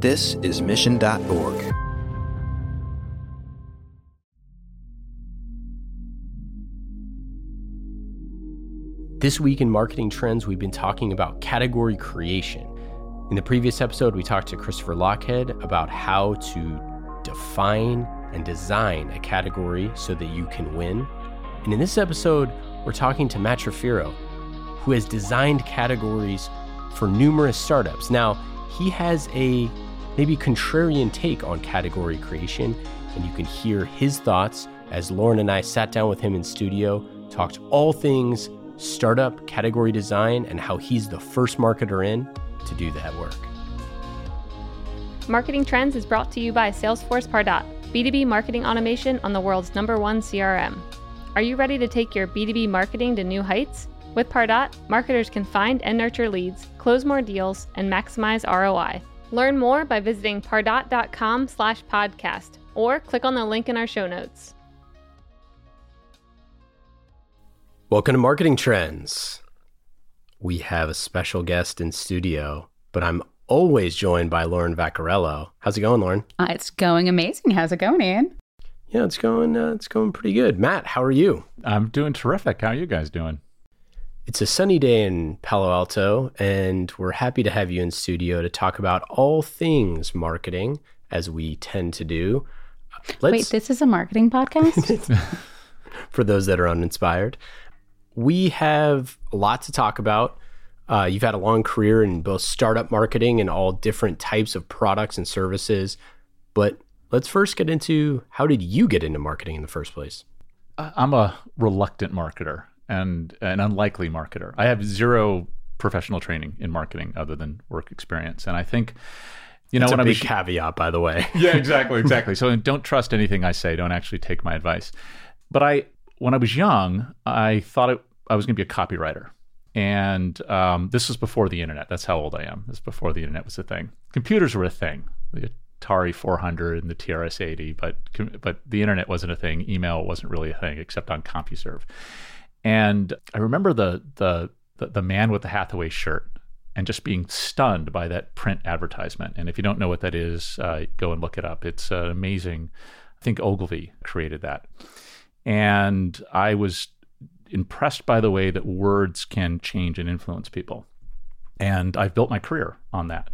This is Mission.org. This week in marketing trends, we've been talking about category creation. In the previous episode, we talked to Christopher Lochhead about how to define and design a category so that you can win. And in this episode, we're talking to Matt Trifiro, who has designed categories for numerous startups. Now, he has a maybe contrarian take on category creation, and you can hear his thoughts as Lauren and I sat down with him in studio, talked all things startup category design and how he's the first marketer in to do that work. Marketing Trends is brought to you by Salesforce Pardot, B2B marketing automation on the world's number one CRM. Are you ready to take your B2B marketing to new heights? With Pardot, marketers can find and nurture leads, close more deals, and maximize ROI. Learn more by visiting pardot.com slash podcast or click on the link in our show notes. Welcome to Marketing Trends. We have a special guest in studio, but I'm always joined by Lauren Vaccarello. How's it going, Lauren? Uh, it's going amazing. How's it going, Ian? Yeah, it's going. Uh, it's going pretty good. Matt, how are you? I'm doing terrific. How are you guys doing? It's a sunny day in Palo Alto, and we're happy to have you in studio to talk about all things marketing, as we tend to do. Let's, Wait, this is a marketing podcast? for those that are uninspired we have a lot to talk about. Uh, you've had a long career in both startup marketing and all different types of products and services. But let's first get into how did you get into marketing in the first place? I'm a reluctant marketer and an unlikely marketer. I have zero professional training in marketing other than work experience. And I think, you know, when a I big caveat, by the way. yeah, exactly, exactly. So don't trust anything I say. Don't actually take my advice. But I, when I was young, I thought it I was going to be a copywriter. And um, this was before the internet. That's how old I am. This is before the internet was a thing. Computers were a thing. The Atari 400 and the TRS-80, but but the internet wasn't a thing. Email wasn't really a thing except on CompuServe. And I remember the the the, man with the Hathaway shirt and just being stunned by that print advertisement. And if you don't know what that is, uh, go and look it up. It's amazing. I think Ogilvy created that. And I was impressed by the way that words can change and influence people. And I've built my career on that.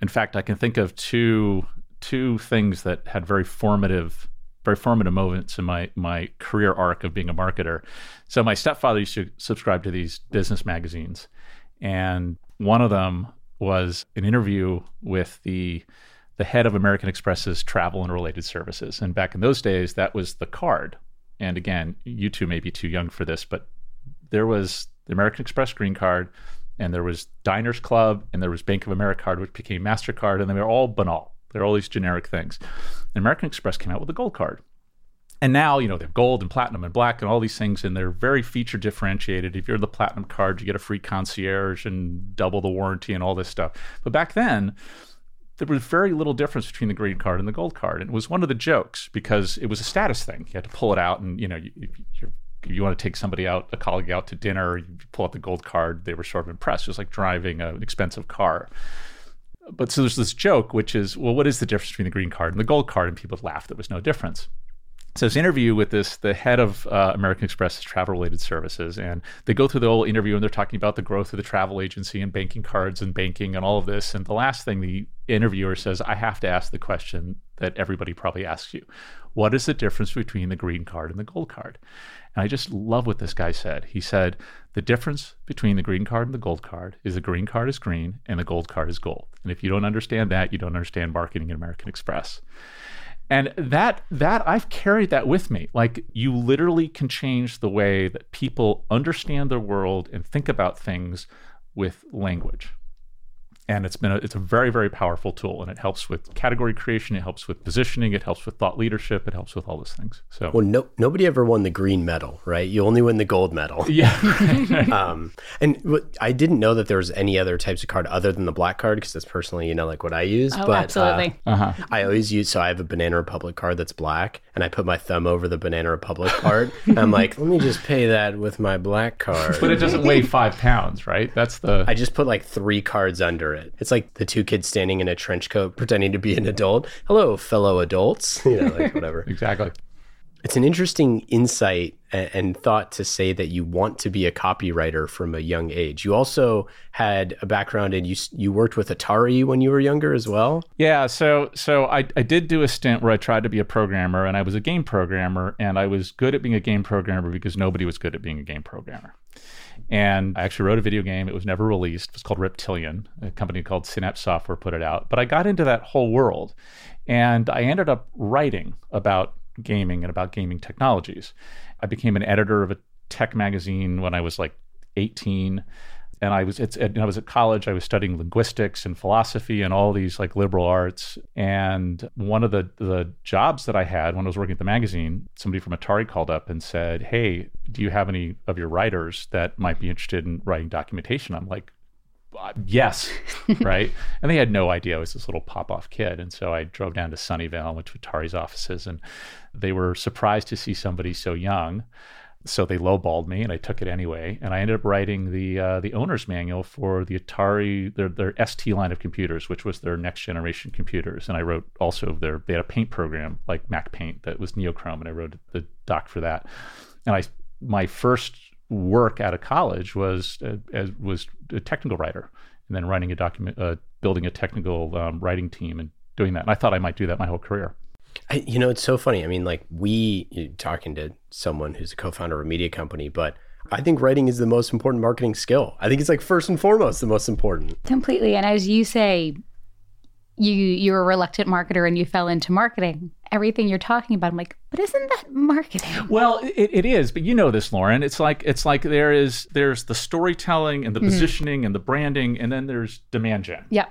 In fact, I can think of two two things that had very formative very formative moments in my my career arc of being a marketer. So my stepfather used to subscribe to these business magazines, and one of them was an interview with the the head of American Express's travel and related services. And back in those days, that was the card and again, you two may be too young for this, but there was the American Express green card, and there was Diners Club, and there was Bank of America card, which became Mastercard, and they were all banal. They're all these generic things. And American Express came out with a gold card. And now, you know, they have gold and platinum and black and all these things, and they're very feature differentiated. If you're the platinum card, you get a free concierge and double the warranty and all this stuff. But back then, there was very little difference between the green card and the gold card. And it was one of the jokes because it was a status thing. You had to pull it out and, you know, you, you want to take somebody out, a colleague out to dinner, you pull out the gold card, they were sort of impressed. It was like driving an expensive car. But so there's this joke, which is, well, what is the difference between the green card and the gold card? And people would laugh. There was no difference. So this interview with this the head of uh, American Express travel related services, and they go through the whole interview and they're talking about the growth of the travel agency and banking cards and banking and all of this. And the last thing the interviewer says, I have to ask the question that everybody probably asks you: What is the difference between the green card and the gold card? And I just love what this guy said. He said the difference between the green card and the gold card is the green card is green and the gold card is gold. And if you don't understand that, you don't understand marketing at American Express and that that I've carried that with me. Like you literally can change the way that people understand their world and think about things with language and it's been a, it's a very very powerful tool and it helps with category creation it helps with positioning it helps with thought leadership it helps with all those things so. Well no, nobody ever won the green medal right? You only win the gold medal. Yeah. Um, and i didn't know that there was any other types of card other than the black card because that's personally you know like what i use oh, but absolutely. Uh, uh-huh. i always use so i have a banana republic card that's black and i put my thumb over the banana republic card i'm like let me just pay that with my black card. But it doesn't weigh five pounds right? That's the i just put like three cards under it. It's like the two kids standing in a trench coat pretending to be an adult. Hello, fellow adults. You know, like whatever. exactly. It's an interesting insight and thought to say that you want to be a copywriter from a young age. You also had a background and you you worked with Atari when you were younger as well. Yeah, so so I I did do a stint where I tried to be a programmer and I was a game programmer and I was good at being a game programmer because nobody was good at being a game programmer. And I actually wrote a video game. It was never released. It was called Reptilian. A company called Synapse Software put it out. But I got into that whole world and I ended up writing about gaming and about gaming technologies. I became an editor of a tech magazine when I was like 18 and I was it's I was at college. I was studying linguistics and philosophy and all these like liberal arts. And one of the the jobs that I had when I was working at the magazine, somebody from Atari called up and said, "Hey, do you have any of your writers that might be interested in writing documentation?" I'm like, uh, yes, right? And they had no idea I was this little pop off kid. And so I drove down to Sunnyvale, went to Atari's offices, and they were surprised to see somebody so young. So they lowballed me, and I took it anyway. And I ended up writing the uh, the owner's manual for the Atari their their ST line of computers, which was their next generation computers. And I wrote also their they had a paint program like Mac Paint that was Neochrome, and I wrote the doc for that. And I my first work out of college was uh, as, was a technical writer, and then writing a document, uh, building a technical um, writing team, and doing that. And I thought I might do that my whole career. I, you know, it's so funny. I mean, like we talking to someone who's a co-founder of a media company, but I think writing is the most important marketing skill. I think it's like first and foremost the most important. Completely. And as you say, you you're a reluctant marketer and you fell into marketing. Everything you're talking about, I'm like, but isn't that marketing? Well, it, it is, but you know this, Lauren. It's like it's like there is there's the storytelling and the mm-hmm. positioning and the branding, and then there's demand gen. Yeah.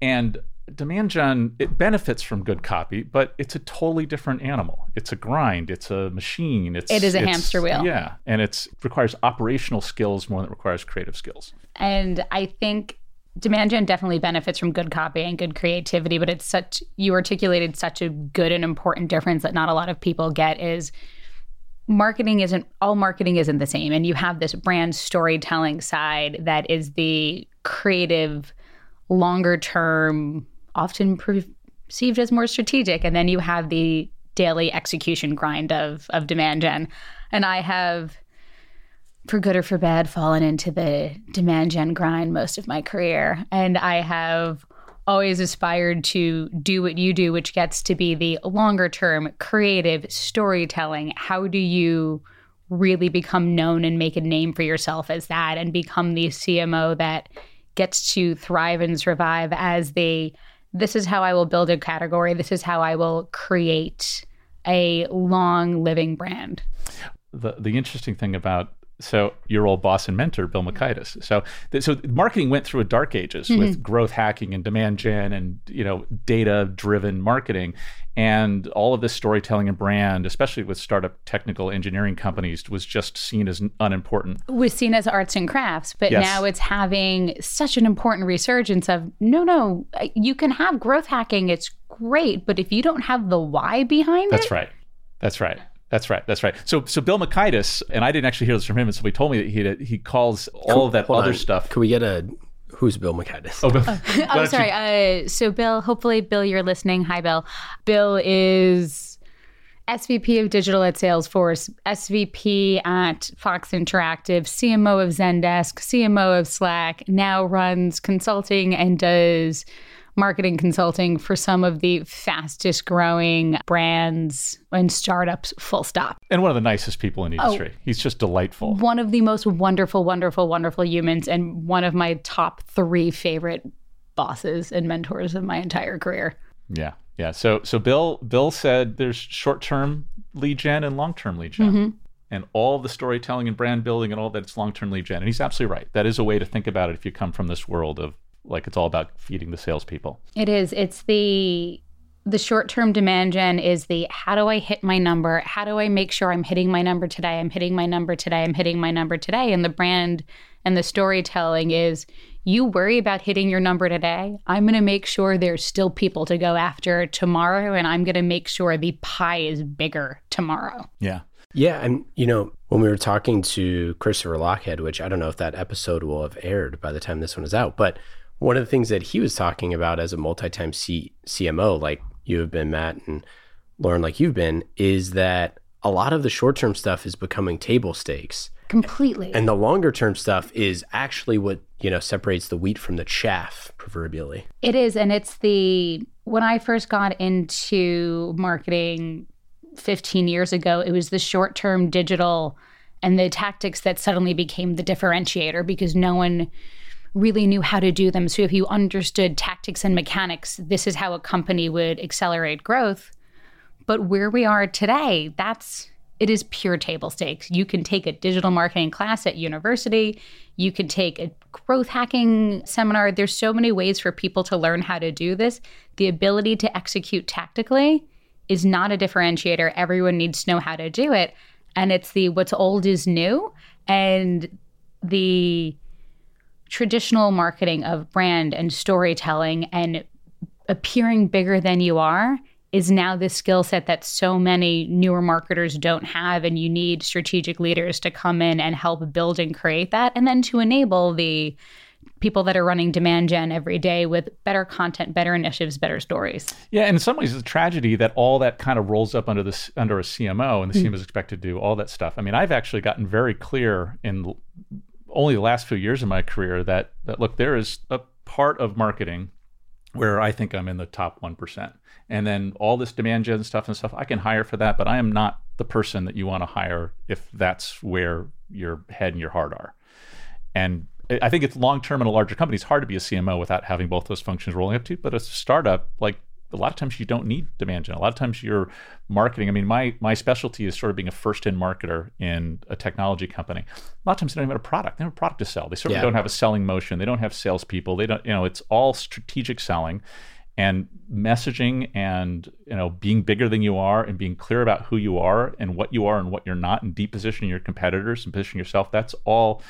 And demand gen it benefits from good copy but it's a totally different animal. It's a grind it's a machine it's it is a hamster wheel. Yeah and it's requires operational skills more than it requires creative skills. And i think demand gen definitely benefits from good copy and good creativity but it's such you articulated such a good and important difference that not a lot of people get is marketing isn't all marketing isn't the same. And you have this brand storytelling side that is the creative longer term often perceived as more strategic. And then you have the daily execution grind of of demand gen. And I have, for good or for bad, fallen into the demand gen grind most of my career. And I have always aspired to do what you do, which gets to be the longer term creative storytelling. How do you really become known and make a name for yourself as that and become the CMO that gets to thrive and survive as the this is how I will build a category. This is how I will create a long living brand. The the interesting thing about so your old boss and mentor bill Macaitis so so marketing went through a dark ages mm-hmm. with growth hacking and demand gen and you know data driven marketing and all of this storytelling and brand especially with startup technical engineering companies was just seen as unimportant was seen as arts and crafts but yes. now it's having such an important resurgence of no no you can have growth hacking it's great but if you don't have the why behind that's it that's right that's right that's right. That's right. So, so Bill Macaitis, and I didn't actually hear this from him, and somebody told me that he he calls all of that other on. stuff. Can we get a who's Bill Macaitis? Oh, Bill. oh, oh sorry. You... Uh, so, Bill, hopefully, Bill, you're listening. Hi, Bill. Bill is SVP of Digital at Salesforce, SVP at Fox Interactive, CMO of Zendesk, CMO of Slack. Now runs consulting and does marketing consulting for some of the fastest growing brands and startups, full stop. And one of the nicest people in the industry. Oh, He's just delightful. One of the most wonderful, wonderful, wonderful humans, and one of my top three favorite bosses and mentors of my entire career. Yeah. Yeah. So so Bill Bill said there's short term lead gen and long term lead gen. Mm-hmm. And all the storytelling and brand building and all that, it's long term lead gen. And he's absolutely right. That is a way to think about it if you come from this world of like it's all about feeding the salespeople. It is. It's the the short term demand gen is the how do I hit my number? How do I make sure I'm hitting my number today? I'm hitting my number today. I'm hitting my number today. And the brand and the storytelling is you worry about hitting your number today. I'm going to make sure there's still people to go after tomorrow. And I'm going to make sure the pie is bigger tomorrow. Yeah. Yeah. And, you know, when we were talking to Christopher Lochhead, which I don't know if that episode will have aired by the time this one is out, but one of the things that he was talking about as a multi-time C- CMO, like you have been, Matt, and Lauren, like you've been, is that a lot of the short-term stuff is becoming table stakes. Completely. And the longer term stuff is actually what, you know, separates the wheat from the chaff, proverbially. It is. And it's the, when I first got into marketing 15 years ago, it was the short term digital and the tactics that suddenly became the differentiator because no one really knew how to do them. So if you understood tactics and mechanics, this is how a company would accelerate growth. But where we are today, that's it is pure table stakes. You can take a digital marketing class at university, you can take a growth hacking seminar. There's so many ways for people to learn how to do this. The ability to execute tactically is not a differentiator. Everyone needs to know how to do it. And it's the what's old is new and the traditional marketing of brand and storytelling and appearing bigger than you are is now the skill set that so many newer marketers don't have. And you need strategic leaders to come in and help build and create that. And then to enable the people that are running demand gen every day with better content, better initiatives, better stories. Yeah, and in some ways, it's a tragedy that all that kind of rolls up under this under a CMO, and the hmm. CMO is expected to do all that stuff. I mean, I've actually gotten very clear in only the last few years of my career that that look, there is a part of marketing where I think I'm in the top 1%. And then all this demand gen stuff and stuff, I can hire for that, but I am not the person that you want to hire if that's where your head and your heart are. And I think it's long term in a larger company. It's hard to be a CMO without having both those functions rolling up to. You. But a startup, like a lot of times you don't need demand gen. A lot of times you're marketing. I mean, my my specialty is sort of being a first in marketer in a technology company. A lot of times they don't even have a product. They have a product to sell. They certainly yeah. don't have a selling motion. They don't have salespeople. They don't, you know, it's all strategic selling and messaging and you know being bigger than you are and being clear about who you are and what you are and what you're not and deep positioning your competitors and positioning yourself that's all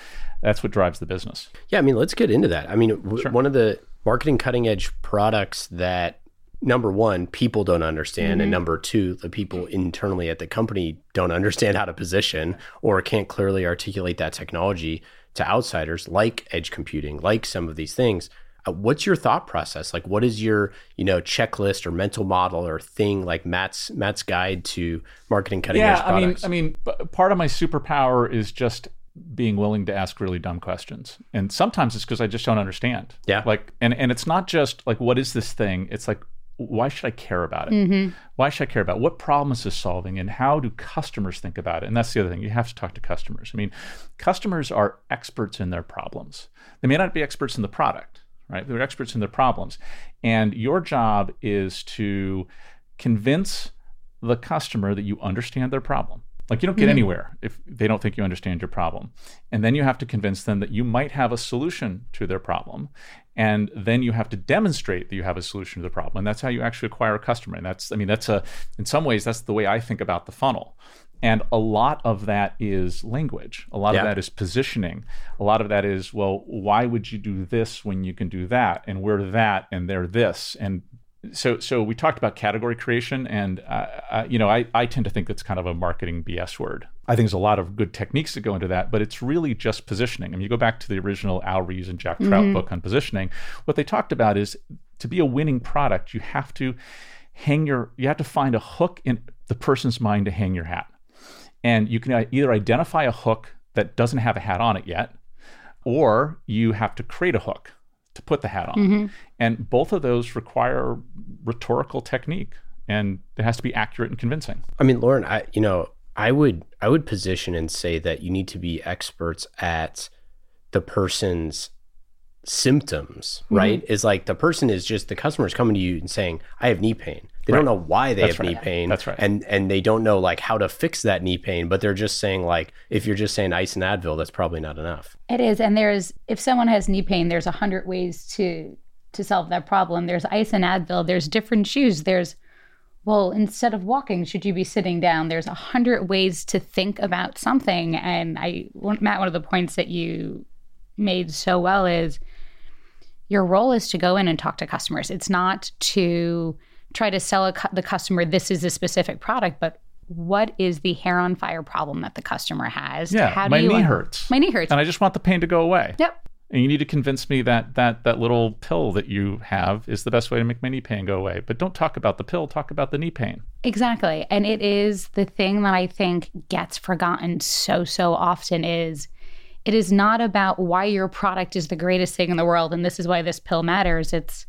that's what drives the business yeah i mean let's get into that i mean w- sure. one of the marketing cutting edge products that number one, people don't understand, mm-hmm. and number two, the people internally at the company don't understand how to position or can't clearly articulate that technology to outsiders, like edge computing, like some of these things. Uh, what's your thought process? Like, what is your you know checklist or mental model or thing like Matt's Matt's guide to marketing cutting yeah, edge products? I mean, I mean, part of my superpower is just being willing to ask really dumb questions. And sometimes it's because I just don't understand. Yeah. Like, and and it's not just like what is this thing? It's like why should I care about it? Mm-hmm. Why should I care about it? what problem is this solving and how do customers think about it? And that's the other thing. You have to talk to customers. I mean, customers are experts in their problems. They may not be experts in the product, right? They're experts in their problems. And your job is to convince the customer that you understand their problem. Like you don't get mm-hmm. anywhere if they don't think you understand your problem. And then you have to convince them that you might have a solution to their problem. And then you have to demonstrate that you have a solution to the problem. And that's how you actually acquire a customer. And that's, I mean, that's a, in some ways, that's the way I think about the funnel. And a lot of that is language. A lot yeah. of that is positioning. A lot of that is, well, why would you do this when you can do that? And we're that and they're this. And so so we talked about category creation and uh, uh, you know I, I tend to think that's kind of a marketing bs word. I think there's a lot of good techniques that go into that but it's really just positioning. I mean you go back to the original al ries and jack trout mm-hmm. book on positioning. What they talked about is to be a winning product you have to hang your you have to find a hook in the person's mind to hang your hat. And you can either identify a hook that doesn't have a hat on it yet or you have to create a hook to put the hat on. Mm-hmm. And both of those require rhetorical technique and it has to be accurate and convincing. I mean, Lauren, I you know, I would I would position and say that you need to be experts at the person's symptoms, mm-hmm. right? Is like the person is just the customer is coming to you and saying, I have knee pain. They right. don't know why they That's have right. knee pain. That's right. And and they don't know like how to fix that knee pain, but they're just saying like if you're just saying ice and Advil, that's probably not enough. It is. And there's if someone has knee pain, there's a hundred ways to to solve that problem. There's ice and Advil, there's different shoes, there's well, instead of walking, should you be sitting down? There's a hundred ways to think about something. And I, Matt, one of the points that you made so well is your role is to go in and talk to customers. It's not to try to sell cu- the customer this is a specific product, but what is the hair on fire problem that the customer has? Yeah, How my knee un- hurts. My knee hurts, and I just want the pain to go away. Yep. And you need to convince me that that that little pill that you have is the best way to make my knee pain go away. But don't talk about the pill, talk about the knee pain. Exactly. And it is the thing that I think gets forgotten so so often is it is not about why your product is the greatest thing in the world and this is why this pill matters. It's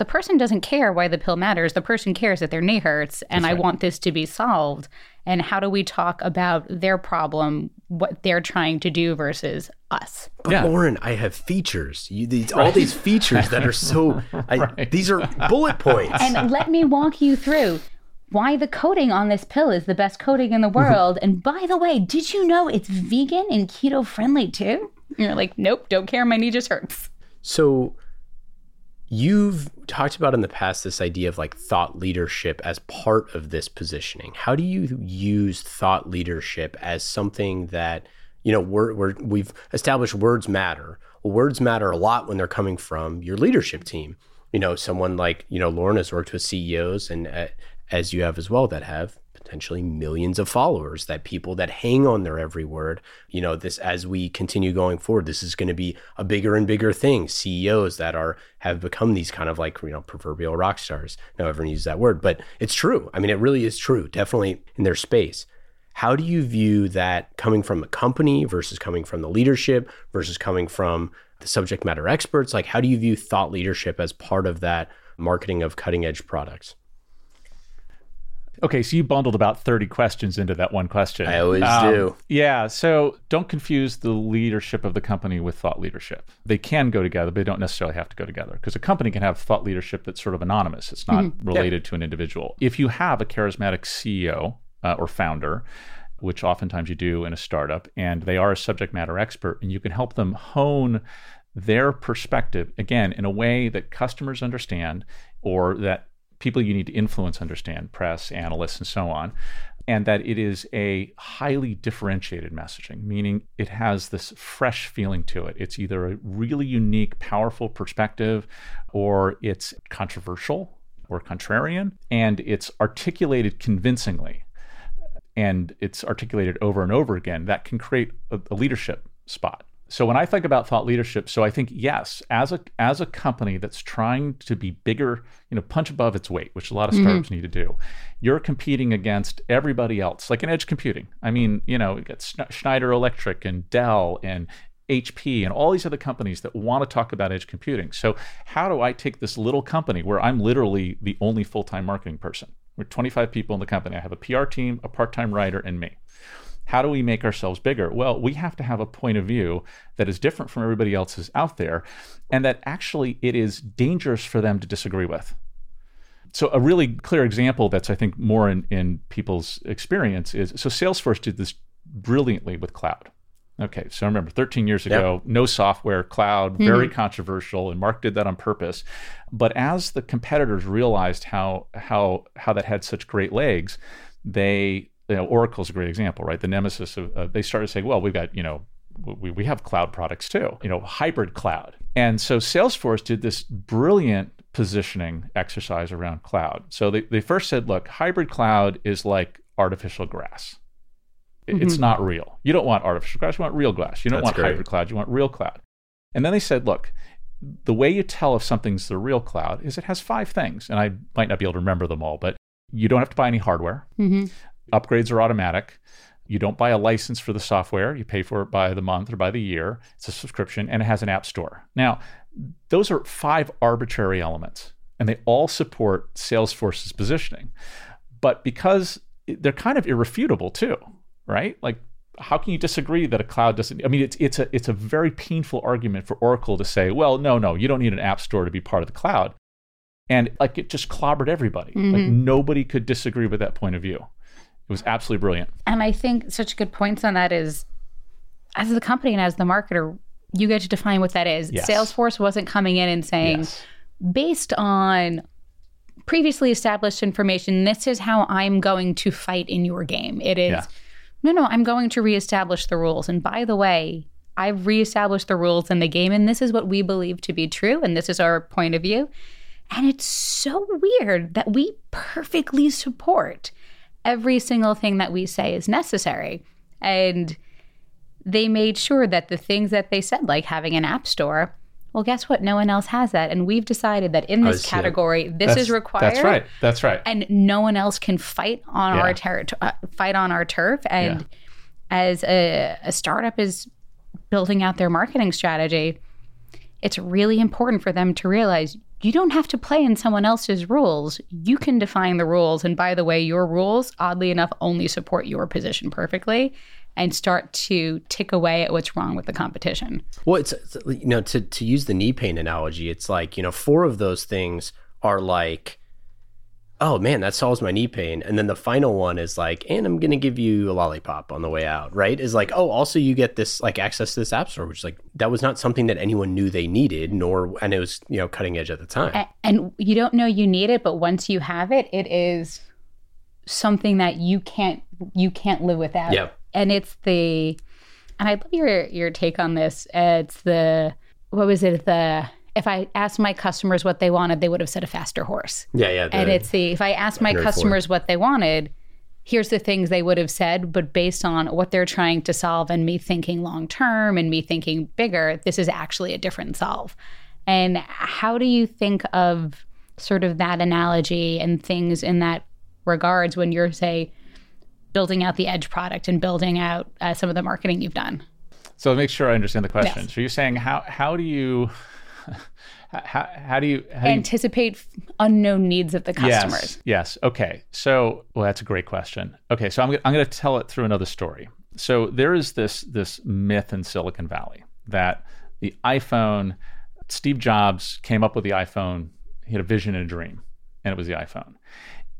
the person doesn't care why the pill matters. The person cares that their knee hurts and I want this to be solved. And how do we talk about their problem, what they're trying to do versus us? But Yeah. Lauren, I have features. You, these, All these features that are so. I, Right. These are bullet points. And let me walk you through why the coating on this pill is the best coating in the mm-hmm. world. and by the way, did you know it's vegan and keto friendly too? You're like, nope, don't care. My knee just hurts. So you've talked about in the past this idea of like thought leadership as part of this positioning. How do you use thought leadership as something that you know we're, we're we've established words matter. Well, words matter a lot when they're coming from your leadership team. You know, someone like you know Lauren has worked with CEOs and uh, as you have as well that have potentially millions of followers that people that hang on their every word you know this as we continue going forward this is going to be a bigger and bigger thing. Ceos that are have become these kind of like you know proverbial rock stars. Now everyone uses that word but it's true. I mean it really is true definitely in their space. How do you view that coming from a company versus coming from the leadership versus coming from the subject matter experts? Like how do you view thought leadership as part of that marketing of cutting edge products Okay, so you bundled about 30 questions into that one question. Um, I always do. Yeah, so don't confuse the leadership of the company with thought leadership. They can go together, but they don't necessarily have to go together because a company can have thought leadership that's sort of anonymous. It's not related to an individual. If you have a charismatic CEO uh, or founder, which oftentimes you do in a startup, and they are a subject matter expert, and you can help them hone their perspective again in a way that customers understand or that people you need to influence understand, press, analysts, and so on. And that it is a highly differentiated messaging, meaning it has this fresh feeling to it. It's either a really unique, powerful perspective, or it's controversial or contrarian, and it's articulated convincingly and it's articulated over and over again, that can create a, a leadership spot. So when I think about thought leadership, so I think yes, as a as a company that's trying to be bigger, you know, punch above its weight, which a lot of mm-hmm. startups need to do, you're competing against everybody else, like in edge computing. I mean, you know, you got Schneider Electric and Dell and HP and all these other companies that want to talk about edge computing. So how do I take this little company where I'm literally the only full-time marketing person? We're 25 people in the company. I have a PR team, a part-time writer, and me. How do we make ourselves bigger? Well, we have to have a point of view that is different from everybody else's out there, and that actually it is dangerous for them to disagree with. So, a really clear example that's, I think, more in, in people's experience is so Salesforce did this brilliantly with cloud. Okay, so I remember 13 years ago, no software, cloud, very mm-hmm. controversial, and Mark did that on purpose. But as the competitors realized how how how that had such great legs, they you know, Oracle's a great example, right? The nemesis of uh, they started saying, well, we've got you know we, we have cloud products too, you know, hybrid cloud. And so Salesforce did this brilliant positioning exercise around cloud. So they, they first said, look, hybrid cloud is like artificial grass. It- It's not real. You don't want artificial grass, you want real grass. You don't That's want great. hybrid cloud, you want real cloud. And then they said, look, the way you tell if something's the real cloud is it has five things. And I might not be able to remember them all, but you don't have to buy any hardware. Upgrades are automatic. You don't buy a license for the software. You pay for it by the month or by the year. It's a subscription and it has an app store. Now, those are five arbitrary elements and they all support Salesforce's positioning. But because they're kind of irrefutable too, right? Like how can you disagree that a cloud doesn't I mean it's it's a it's a very painful argument for Oracle to say, well, no, no, you don't need an app store to be part of the cloud. And like it just clobbered everybody. Like mm-hmm. nobody could disagree with that point of view. It was absolutely brilliant. And I think such good points on that is as the company and as the marketer, you get to define what that is. Yes. Salesforce wasn't coming in and saying, Yes. based on previously established information, this is how I'm going to fight in your game. It is, Yeah. no, no, I'm going to reestablish the rules. And by the way, I've reestablished the rules in the game, and this is what we believe to be true, and this is our point of view. And it's so weird that we perfectly support every single thing that we say is necessary. And they made sure that the things that they said, like having an app store, well, guess what? No one else has that. And we've decided that in this category, this That's- is required. That's right. That's right. And no one else can fight on Yeah. our territory, uh, fight on our turf. And Yeah. as a, a startup is building out their marketing strategy, it's really important for them to realize you don't have to play in someone else's rules. You can define the rules. And by the way, your rules, oddly enough, only support your position perfectly and start to tick away at what's wrong with the competition. Well, it's you know to to use the knee pain analogy, it's like you know four of those things are like, oh man, that solves my knee pain, and then the final one is like, and I'm gonna give you a lollipop on the way out, right? Is like, oh, also you get this like access to this app store, which is like that was not something that anyone knew they needed, nor and it was you know cutting edge at the time. And you don't know you need it, but once you have it, it is something that you can't you can't live without. Yeah. And it's the and I love your your take on this. It's the what was it the if I asked my customers what they wanted, they would have said a faster horse. yeah, yeah, and it's the if I asked my Henry customers what they wanted, here's the things they would have said, but based on what they're trying to solve and me thinking long term and me thinking bigger, this is actually a different solve. And how do you think of sort of that analogy and things in that regards when you're say building out the edge product and building out uh, some of the marketing you've done? So to make sure I understand the question. Yes. So you're saying how how do you how, how do you how do you Anticipate unknown needs of the customers. Yes. Yes. Okay. So, well, that's a great question. Okay. So I'm, I'm going to tell it through another story. So there is this this myth in Silicon Valley that the iPhone, Steve Jobs came up with the iPhone. He had a vision and a dream, and it was the iPhone.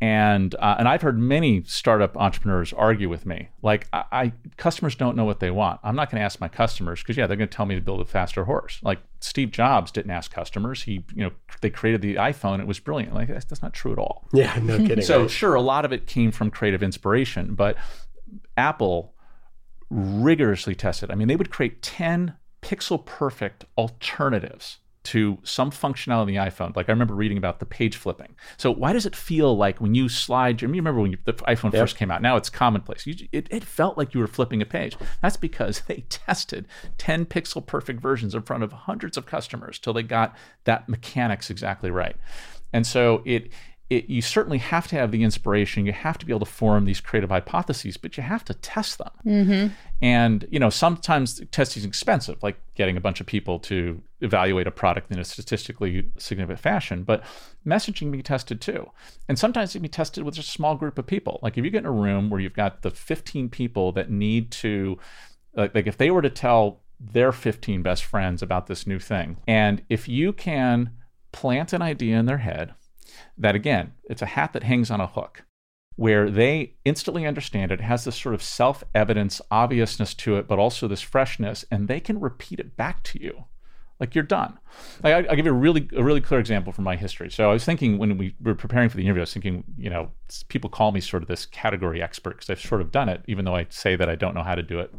And uh, and I've heard many startup entrepreneurs argue with me, like I, I customers don't know what they want. I'm not going to ask my customers because yeah, they're going to tell me to build a faster horse. Like Steve Jobs didn't ask customers. He you know they created the iPhone. It was brilliant. Like that's, that's not true at all. yeah, no kidding. So right? sure, a lot of it came from creative inspiration, but Apple rigorously tested. I mean, they would create 10 pixel perfect alternatives to some functionality in the iPhone. Like I remember reading about the page flipping. So why does it feel like when you slide? I mean, you remember when you, the iPhone first came out? Now it's commonplace. You, it, it felt like you were flipping a page. That's because they tested 10 pixel perfect versions in front of hundreds of customers till they got that mechanics exactly right. And so it it, you certainly have to have the inspiration. You have to be able to form these creative hypotheses, but you have to test them. Mm-hmm. And you know, sometimes testing is expensive, like getting a bunch of people to evaluate a product in a statistically significant fashion. But messaging can be tested too, and sometimes it can be tested with just a small group of people. Like if you get in a room where you've got the 15 people that need to, like, like if they were to tell their 15 best friends about this new thing, and if you can plant an idea in their head that again, it's a hat that hangs on a hook where they instantly understand it, has this sort of self evidence, obviousness to it, but also this freshness, and they can repeat it back to you. Like you're done. Like I, I'll give you a really, a really clear example from my history. So I was thinking when we were preparing for the interview, I was thinking, you know, people call me sort of this category expert because I've sort of done it, even though I say that I don't know how to do it.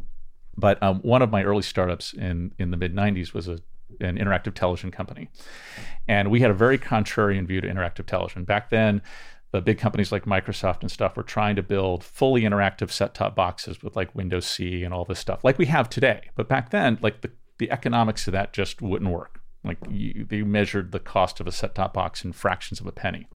But um, one of my early startups in in the mid '90s was a an interactive television company, and we had a very contrarian view to interactive television. Back then, the big companies like Microsoft and stuff were trying to build fully interactive set-top boxes with like Windows CE and all this stuff, like we have today. But back then, like the the economics of that just wouldn't work. Like you, they measured the cost of a set-top box in fractions of a penny.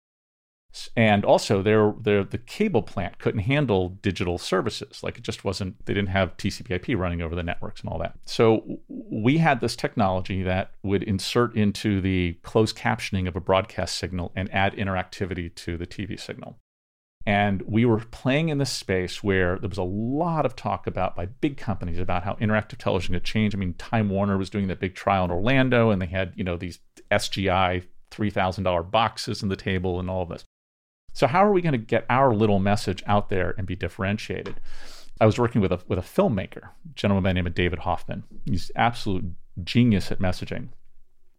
And also, their, their, the cable plant couldn't handle digital services. Like it just wasn't, they didn't have TCP/IP running over the networks and all that. So we had this technology that would insert into the closed captioning of a broadcast signal and add interactivity to the TV signal. And we were playing in this space where there was a lot of talk about by big companies about how interactive television could change. I mean, Time Warner was doing that big trial in Orlando, and they had you know these SGI three thousand dollar boxes in the table and all of this. So how are we going to get our little message out there and be differentiated? I was working with a with a filmmaker, a gentleman by the name of David Hoffman. He's absolute genius at messaging.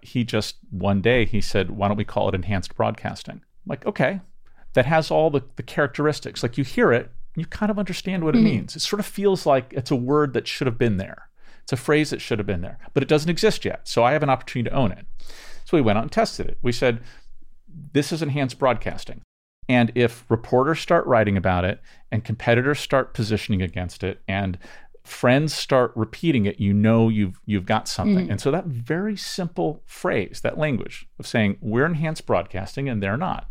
He just one day he said, "Why don't we call it enhanced broadcasting?" I'm like, okay, that has all the, the characteristics. Like you hear it, you kind of understand what it mm-hmm. means. It sort of feels like it's a word that should have been there. It's a phrase that should have been there, but it doesn't exist yet. So I have an opportunity to own it. So we went out and tested it. We said, this is enhanced broadcasting. And if reporters start writing about it and competitors start positioning against it and friends start repeating it, you know you've you've got something. Mm. And so that very simple phrase, that language of saying we're enhanced broadcasting and they're not,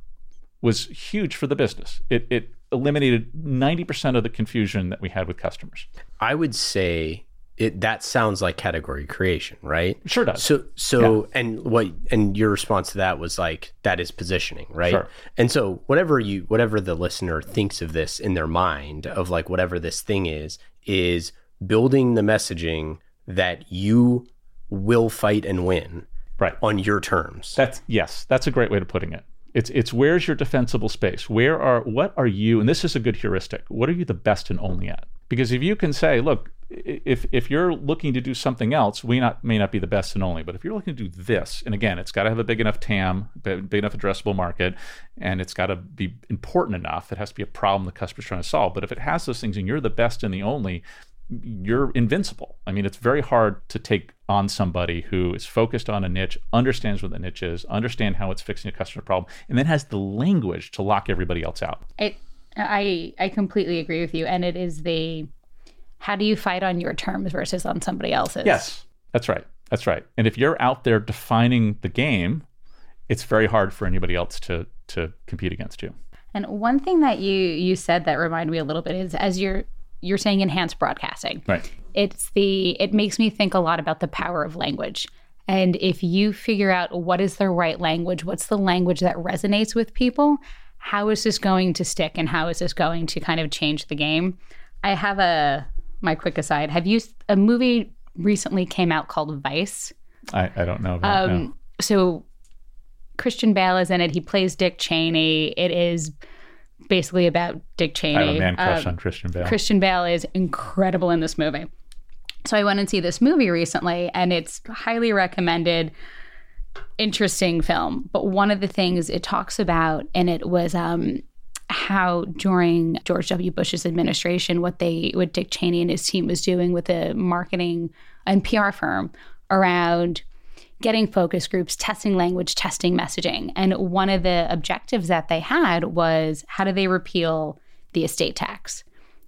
was huge for the business. It it eliminated 90% of the confusion that we had with customers. I would say it that sounds like category creation, right? Sure does. So so and what and your response to that was like that is positioning, right? Sure. And so whatever you whatever the listener thinks of this in their mind of like whatever this thing is is building the messaging that you will fight and win Right. on your terms. That's yes, that's a great way of putting it. It's it's where's your defensible space? Where are what are you? And this is a good heuristic. What are you the best and only at? Because if you can say, look, if if you're looking to do something else, we not may not be the best and only. But if you're looking to do this, and again, it's got to have a big enough TAM, big enough addressable market, and it's got to be important enough. It has to be a problem the customer's trying to solve. But if it has those things, and you're the best and the only, you're invincible. I mean, it's very hard to take on somebody who is focused on a niche, understands what the niche is, understand how it's fixing a customer problem, and then has the language to lock everybody else out. It, I I completely agree with you, and it is the how do you fight on your terms versus on somebody else's? Yes, that's right. That's right. And if you're out there defining the game, it's very hard for anybody else to to compete against you. And one thing that you you said that reminded me a little bit is as you're you're saying enhanced broadcasting. Right. It's the it makes me think a lot about the power of language. And if you figure out what is the right language, what's the language that resonates with people, how is this going to stick and how is this going to kind of change the game? I have a my quick aside. Have you a movie recently came out called Vice? I, I don't know about Um, so Christian Bale is in it. He plays Dick Cheney. It is basically about Dick Cheney. I have a man crush Um, on Christian Bale. Christian Bale is incredible in this movie. So I went and see this movie recently, and it's highly recommended. Interesting film, but one of the things it talks about, and it was um, how during George W. Bush's administration, what they, what Dick Cheney and his team was doing with a marketing and PR firm around getting focus groups, testing language, testing messaging. And one of the objectives that they had was how do they repeal the estate tax?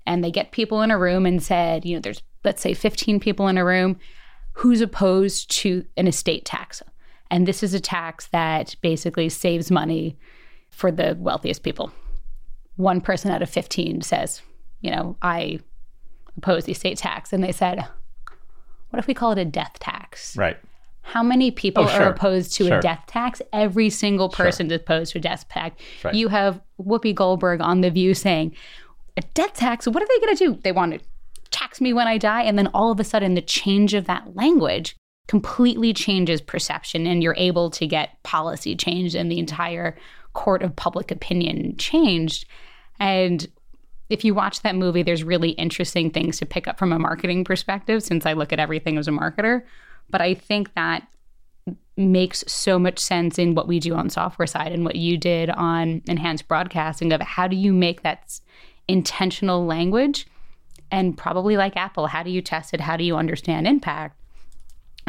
And they get people in a room and said, you know, there's, let's say, 15 people in a room. Who's opposed to an estate tax? And this is a tax that basically saves money for the wealthiest people. One person out of 15 says, you know, I oppose the estate tax. And they said, what if we call it a death tax? right. How many people Oh, sure. are opposed to Sure. a death tax? Every single person is opposed to a death tax. Right. You have Whoopi Goldberg on The View saying, a death tax? What are they going to do? They want to tax me when I die. And then all of a sudden, the change of that language completely changes perception, and you're able to get policy changed and the entire court of public opinion changed. And if you watch that movie, there's really interesting things to pick up from a marketing perspective since I look at everything as a marketer. But I think that makes so much sense in what we do on software side and what you did on enhanced broadcasting of how do you make that intentional language and probably like Apple, how do you test it? How do you understand impact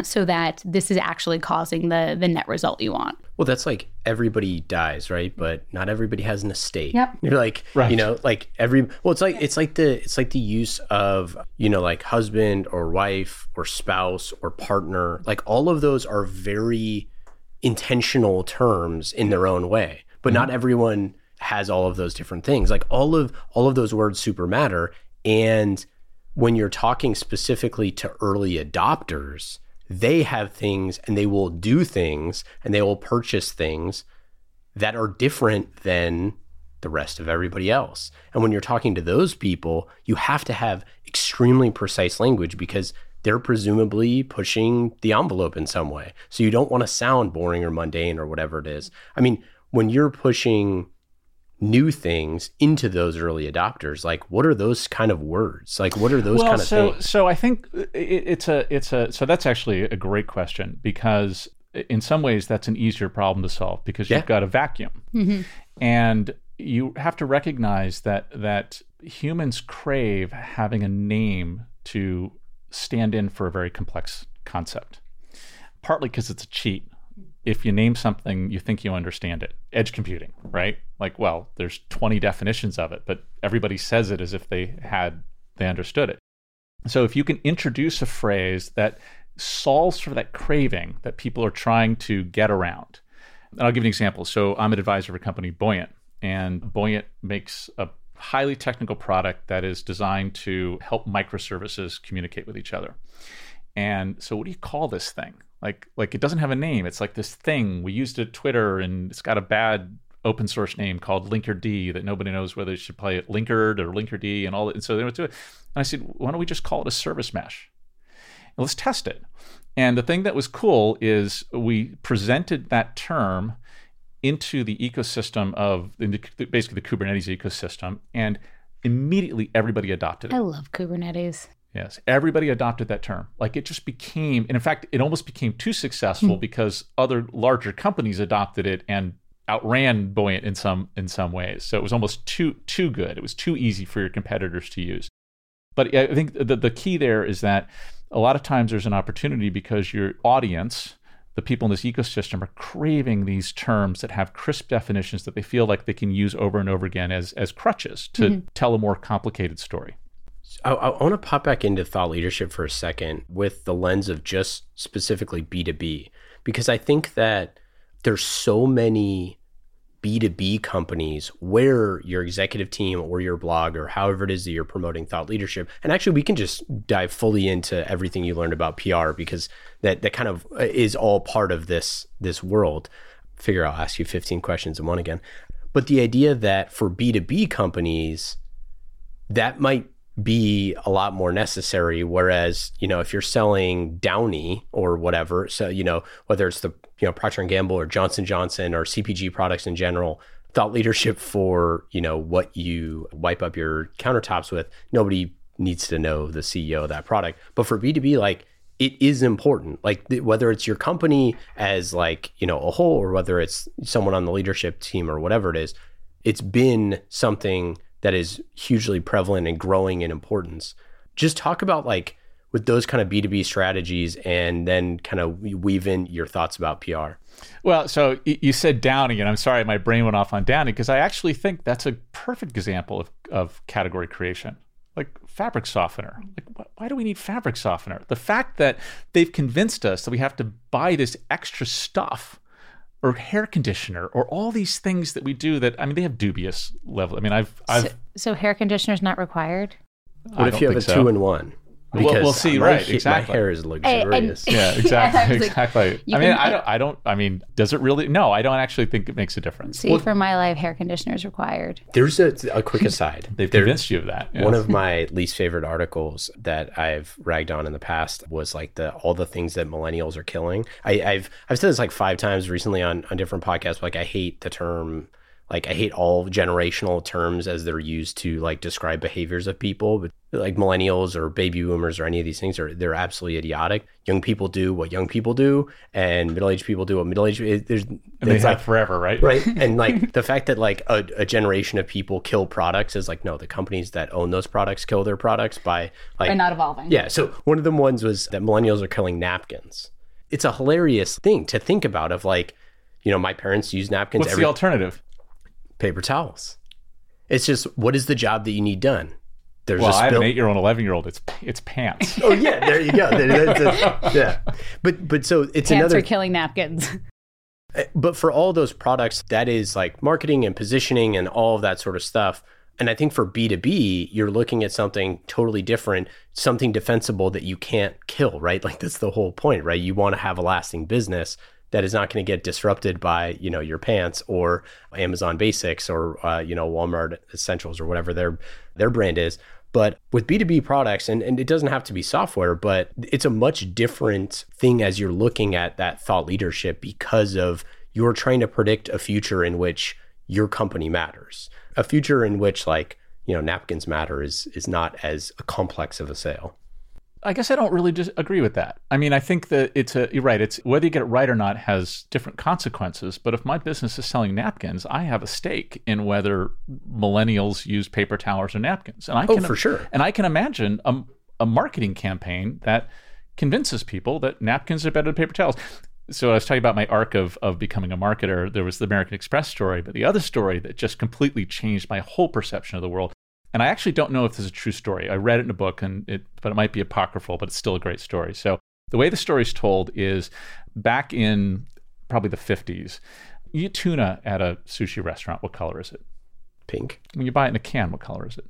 so that this is actually causing the the net result you want? Well, that's like everybody dies, right? But not everybody has an estate. Yep. You're like, Right. you know, like every well, it's like it's like the it's like the use of you know like husband or wife or spouse or partner. Like all of those are very intentional terms in their own way, but not mm-hmm. everyone has all of those different things. Like all of all of those words super matter, and when you're talking specifically to early adopters, they have things and they will do things and they will purchase things that are different than the rest of everybody else. And when you're talking to those people, you have to have extremely precise language because they're presumably pushing the envelope in some way. So you don't want to sound boring or mundane or whatever it is. I mean, when you're pushing new things into those early adopters, like what are those kind of words? Like what are those well, kind of so things? so I think it, it's a it's a so that's actually a great question because in some ways that's an easier problem to solve because Yeah. you've got a vacuum mm-hmm. and you have to recognize that that humans crave having a name to stand in for a very complex concept partly because it's a cheat if you name something you think you understand it edge computing right like well there's 20 definitions of it but everybody says it as if they had they understood it So if you can introduce a phrase that solves for that craving that people are trying to get around. And I'll give you an example. So I'm an advisor a company, Buoyant, and Buoyant makes a highly technical product that is designed to help microservices communicate with each other. And so what do you call this thing? Like like it doesn't have a name. It's like this thing. We used it at Twitter and it's got a bad open source name called Linkerd that nobody knows whether they should play it Linkerd or Linkerd and all that. And so they went to it. And I said, why don't we just call it a service mesh? And let's test it. And the thing that was cool is we presented that term into the ecosystem of basically the Kubernetes ecosystem, and immediately everybody adopted it. I love Kubernetes. Yes, everybody adopted that term. Like it just became, and in fact, it almost became too successful because other larger companies adopted it and outran Buoyant in some in some ways. So it was almost too too good. It was too easy for your competitors to use. But I think the the key there is that a lot of times there's an opportunity because your audience, the people in this ecosystem, are craving these terms that have crisp definitions that they feel like they can use over and over again as as crutches to mm-hmm. tell a more complicated story. I, I want to pop back into thought leadership for a second with the lens of just specifically B2B, because I think that there's so many B2B companies where your executive team or your blog or however it is that you're promoting thought leadership. And actually, we can just dive fully into everything you learned about PR because that, that kind of uh, is all part of this, this world. Figure I'll ask you 15 questions in one again. But the idea that for B2B companies, that might be a lot more necessary whereas you know if you're selling downy or whatever so you know whether it's the you know procter and gamble or johnson johnson or cpg products in general thought leadership for you know what you wipe up your countertops with nobody needs to know the ceo of that product but for b2b like it is important like th- whether it's your company as like you know a whole or whether it's someone on the leadership team or whatever it is it's been something that is hugely prevalent and growing in importance. Just talk about like with those kind of B2B strategies and then kind of weave in your thoughts about PR. Well, so you said Downy, and I'm sorry my brain went off on Downy because I actually think that's a perfect example of, of category creation. Like fabric softener. Like, wh- why do we need fabric softener? The fact that they've convinced us that we have to buy this extra stuff or hair conditioner or all these things that we do that I mean they have dubious level. I mean I've I've So, so hair is not required. What I if you have a so. two in one? Well, we'll see, my, right, exactly. My hair is luxurious. yeah, exactly, I was like, exactly. I mean, can- I don't, I don't, I mean, does it really? No, I don't actually think it makes a difference. See, for my life, hair conditioner is required. There's a, a quick aside. They've There- convinced you of that. One of my least favorite articles that I've ragged on in the past was like the all the things that millennials are killing. I, I've I've said this like five times recently on on different podcasts. Like I hate the term. Like I hate all generational terms as they're used to like describe behaviors of people, but like millennials or baby boomers or any of these things are they're absolutely idiotic. Young people do what young people do, and middle aged people do what middle aged. it- There's and they it's have like forever, right? right and like the fact that like a, a generation of people kill products is like no the companies that own those products kill their products by like By not evolving. yeah so one of them ones was that millennials are killing napkins it's a hilarious thing to think about of like you know my parents use napkins What's every the alternative? Paper towels. It's just what is the job that you need done? There's Well, a I have spill an eight-year-old, eleven-year-old. It's it's pants. oh yeah there you go. There- that's a- yeah. But but so it's Pants another are killing napkins. Uh, but for all those products that is like marketing and positioning and all of that sort of stuff. And i think for b2b you're looking at something totally different something defensible that you can't kill right? Like that's the whole point right? You want to have a lasting business that is not going to get disrupted by you know your pants or amazon basics or uh, you know walmart essentials or whatever their their brand is but with B2B products, and, and it doesn't have to be software, but it's a much different thing as you're looking at that thought leadership because of you're trying to predict a future in which your company matters. A future in which like, you know, napkins matter is is not as complex of a sale. I guess I don't really just agree with that. I mean, I think that it's a you're right. It's whether you get it right or not has different consequences. But if my business is selling napkins, I have a stake in whether millennials use paper towels or napkins. And I Oh, can for sure. And I can imagine a, a marketing campaign that convinces people that napkins are better than paper towels. So I was talking about my arc of of becoming a marketer. There was the American Express story, but the other story that just completely changed my whole perception of the world And I actually don't know if this is a true story. I read it in a book, and it, but it might be apocryphal, but it's still a great story. So the way the story is told is back in probably the 50s, you eat tuna at a sushi restaurant. What color is it? Pink. When you buy it in a can, what color is it?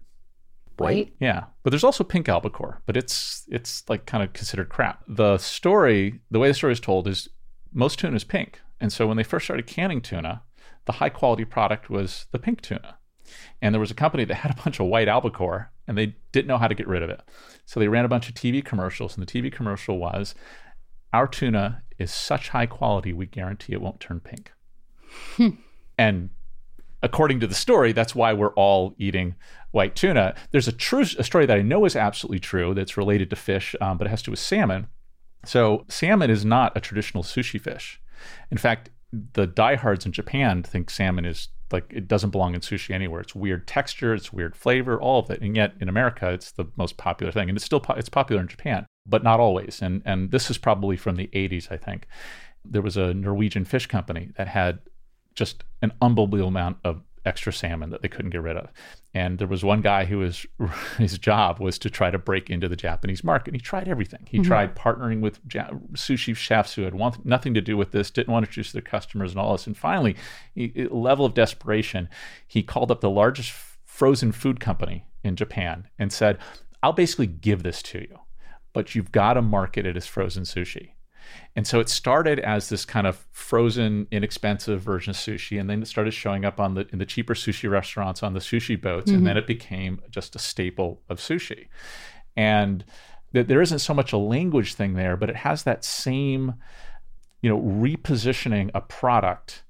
White. Yeah, but there's also pink albacore, but it's it's like kind of considered crap. The story, the way the story is told, is most tuna is pink, and so when they first started canning tuna, the high quality product was the pink tuna, and there was a company that had a bunch of white albacore, and they didn't know how to get rid of it, so they ran a bunch of TV commercials, and the TV commercial was, "Our tuna is such high quality, we guarantee it won't turn pink," and according to the story, that's why we're all eating white tuna. There's a true a story that I know is absolutely true that's related to fish, um, but it has to do with salmon. So salmon is not a traditional sushi fish. In fact, the diehards in Japan think salmon is like it doesn't belong in sushi anywhere. It's weird texture, it's weird flavor, all of it. And yet in America, it's the most popular thing, and it's still po- it's popular in Japan, but not always. And and this is probably from the 80s, I think. There was a Norwegian fish company that had just an unbelievable amount of extra salmon that they couldn't get rid of. And there was one guy who was his job was to try to break into the Japanese market. He tried everything. He mm-hmm. tried partnering with ja- sushi chefs who had want- nothing to do with this, didn't want to introduce their customers and all this. And finally, he, level of desperation, he called up the largest frozen food company in Japan and said, "I'll basically give this to you, but you've got to market it as frozen sushi." And so it started as this kind of frozen, inexpensive version of sushi, and then it started showing up on the in the cheaper sushi restaurants on the sushi boats, mm-hmm. and then it became just a staple of sushi. And that there isn't so much a language thing there, but it has that same, you know, repositioning a product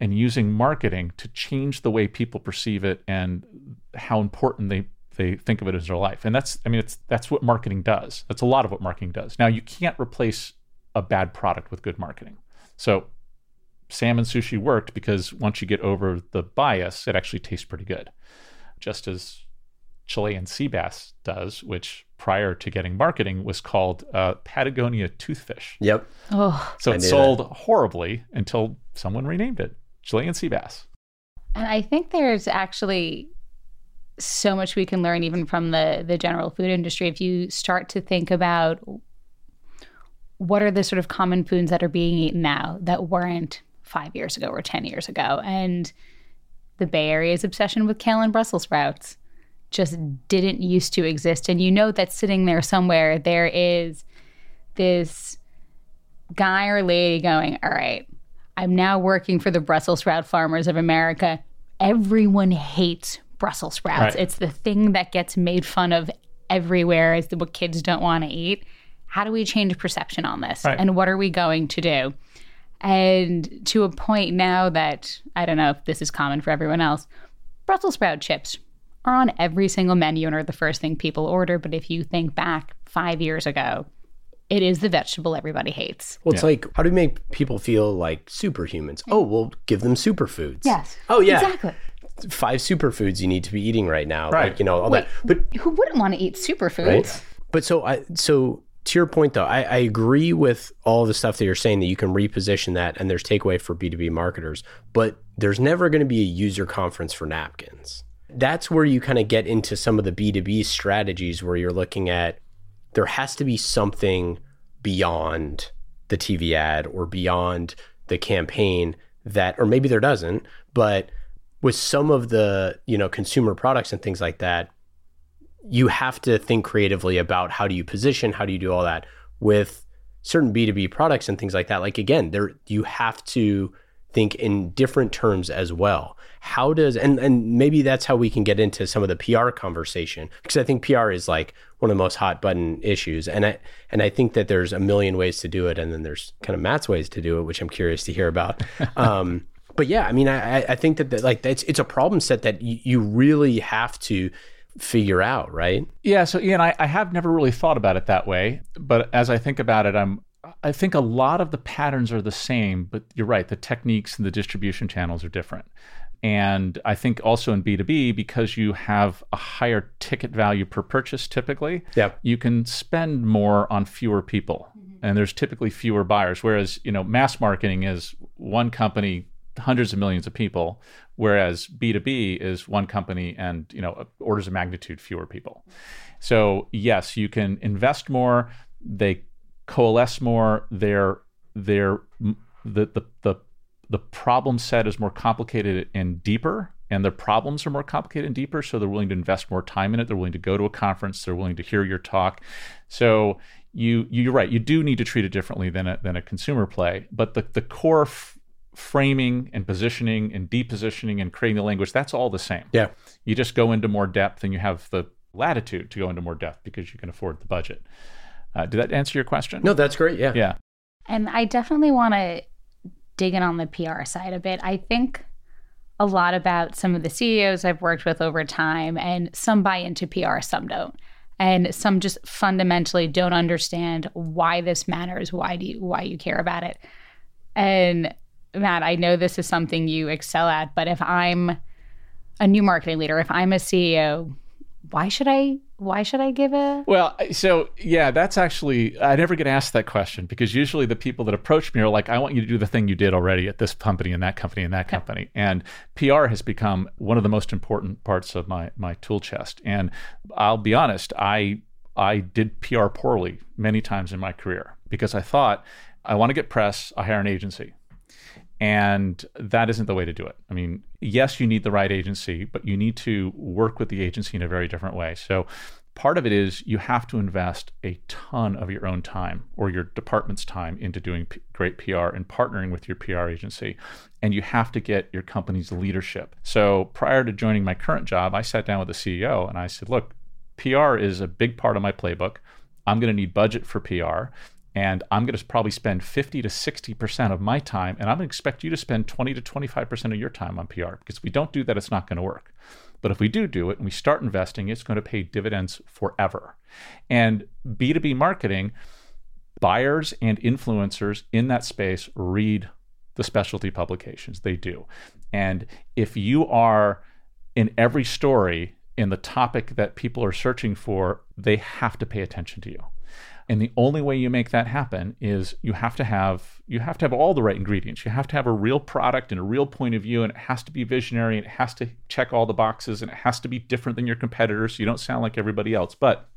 and using marketing to change the way people perceive it and how important they they think of it as their life. And that's I mean it's that's what marketing does. That's a lot of what marketing does. Now you can't replace a bad product with good marketing. So salmon sushi worked because once you get over the bias, it actually tastes pretty good. Just as Chilean sea bass does, which prior to getting marketing was called uh, Patagonia toothfish. Yep. Oh. So it sold that. horribly until someone renamed it Chilean sea bass. And I think there's actually so much we can learn even from the the general food industry if you start to think about what are the sort of common foods that are being eaten now that weren't five years ago or 10 years ago? And the Bay Area's obsession with kale and Brussels sprouts just didn't used to exist. And you know that sitting there somewhere, there is this guy or lady going, All right, I'm now working for the Brussels sprout farmers of America. Everyone hates Brussels sprouts. Right. It's the thing that gets made fun of everywhere as what kids don't want to eat how do we change perception on this? Right. And what are we going to do? And to a point now that I don't know if this is common for everyone else, Brussels sprout chips are on every single menu and are the first thing people order. But if you think back five years ago, it is the vegetable everybody hates. Well, it's yeah. like, how do we make people feel like superhumans? Oh, we'll give them superfoods. Yes. Oh, yeah. Exactly. Five superfoods you need to be eating right now. Right. Like, you know, all Wait, that. But who wouldn't want to eat superfoods? Right? But so I, so to your point though, I, I, agree with all the stuff that you're saying that you can reposition that and there's takeaway for B2B marketers, but there's never going to be a user conference for napkins. That's where you kind of get into some of the B2B strategies where you're looking at there has to be something beyond the TV ad or beyond the campaign that or maybe there doesn't, but with some of the, you know, consumer products and things like that, you have to think creatively about how do you position, how do you do all that with certain B2B products and things like that. Like again, there you have to think in different terms as well. How does and and maybe that's how we can get into some of the PR conversation because I think PR is like one of the most hot button issues and I and I think that there's a million ways to do it and then there's kind of Matt's ways to do it which I'm curious to hear about. um, but yeah, I mean, I, I think that, that like it's it's a problem set that you, you really have to figure out, right? Yeah. So Ian, I, I have never really thought about it that way, but as I think about it, I'm I think a lot of the patterns are the same, but you're right. The techniques and the distribution channels are different. And I think also in B2B, because you have a higher ticket value per purchase typically, yep. you can spend more on fewer people. Mm-hmm. And there's typically fewer buyers. Whereas, you know, mass marketing is one company hundreds of millions of people, whereas B2B is one company and you know orders of magnitude fewer people. So yes, you can invest more. They coalesce more. They're they're the the the the problem set is more complicated and deeper and their problems are more complicated and deeper so they're willing to invest more time in it they're willing to go to a conference they're willing to hear your talk so you you're right you do need to treat it differently than a, than a consumer play but the, the core f- framing and positioning and depositioning and creating the language that's all the same Yeah. you just go into more depth and you have the latitude to go into more depth because you can afford the budget uh, did that answer your question No, that's great. Yeah. yeah And I definitely want to dig in on the PR side a bit. I think a lot about some of the CEOs I've worked with over time, and some buy into PR, some don't. And some just fundamentally don't understand why this matters, why do you why you care about it. And Matt, I know this is something you excel at, but if I'm a new marketing leader, if I'm a CEO, why should I why should I give a Well, so yeah, that's actually I never get asked that question because usually the people that approach me are like, "I want you to do the thing you did already at this company and that company and that company." And PR has become one of the most important parts of my my tool chest. And I'll be honest, I I did PR poorly many times in my career because I thought I want to get press, I hire an agency. And that isn't the way to do it. I mean, yes, you need the right agency, but you need to work with the agency in a very different way. So, part of it is you have to invest a ton of your own time or your department's time into doing P- great PR and partnering with your PR agency. And you have to get your company's leadership. So, prior to joining my current job, I sat down with the CEO and I said, Look, PR is a big part of my playbook. I'm going to need budget for PR and I'm going to probably spend 50 to 60% of my time, and I'm going to expect you to spend 20 to 25% of your time on PR because if we don't do that, it's not going to work. But if we do do it and we start investing, it's going to pay dividends forever. And B2B marketing, buyers and influencers in that space read the specialty publications. They do. And if you are in every story in the topic that people are searching for, they have to pay attention to you. And the only way you make that happen is you have to have you have to have all the right ingredients. You have to have a real product and a real point of view, and it has to be visionary, and it has to check all the boxes, and it has to be different than your competitors, so you don't sound like everybody else. But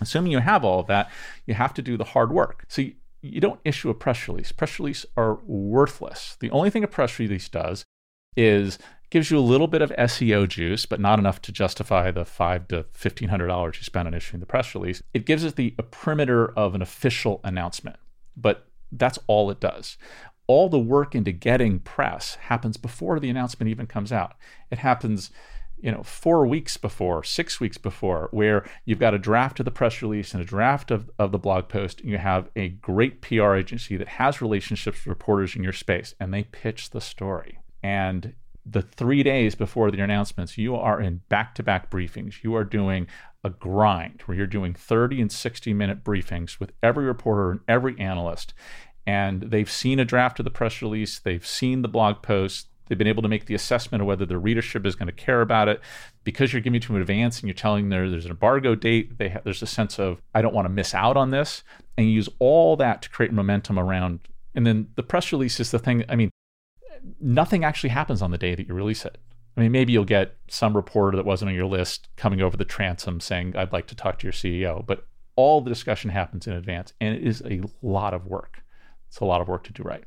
assuming you have all of that, you have to do the hard work. So you, you don't issue a press release. Press releases are worthless. The only thing a press release does is gives you a little bit of SEO juice, but not enough to justify the five to fifteen hundred dollars you spent on issuing the press release. It gives it the perimeter of an official announcement, but that's all it does. All the work into getting press happens before the announcement even comes out. It happens, you know, four weeks before, six weeks before, where you've got a draft of the press release and a draft of, of the blog post, and you have a great PR agency that has relationships with reporters in your space, and they pitch the story. And the three days before the announcements, you are in back to back briefings. You are doing a grind where you're doing 30 and 60 minute briefings with every reporter and every analyst. And they've seen a draft of the press release, they've seen the blog post, they've been able to make the assessment of whether the readership is going to care about it. Because you're giving to them in advance and you're telling them there's an embargo date, ha- there's a sense of, I don't want to miss out on this. And you use all that to create momentum around. And then the press release is the thing. I mean, nothing actually happens on the day that you release it. I mean, maybe you'll get some reporter that wasn't on your list coming over the transom saying, I'd like to talk to your CEO, but all the discussion happens in advance and it is a lot of work. It's a lot of work to do right.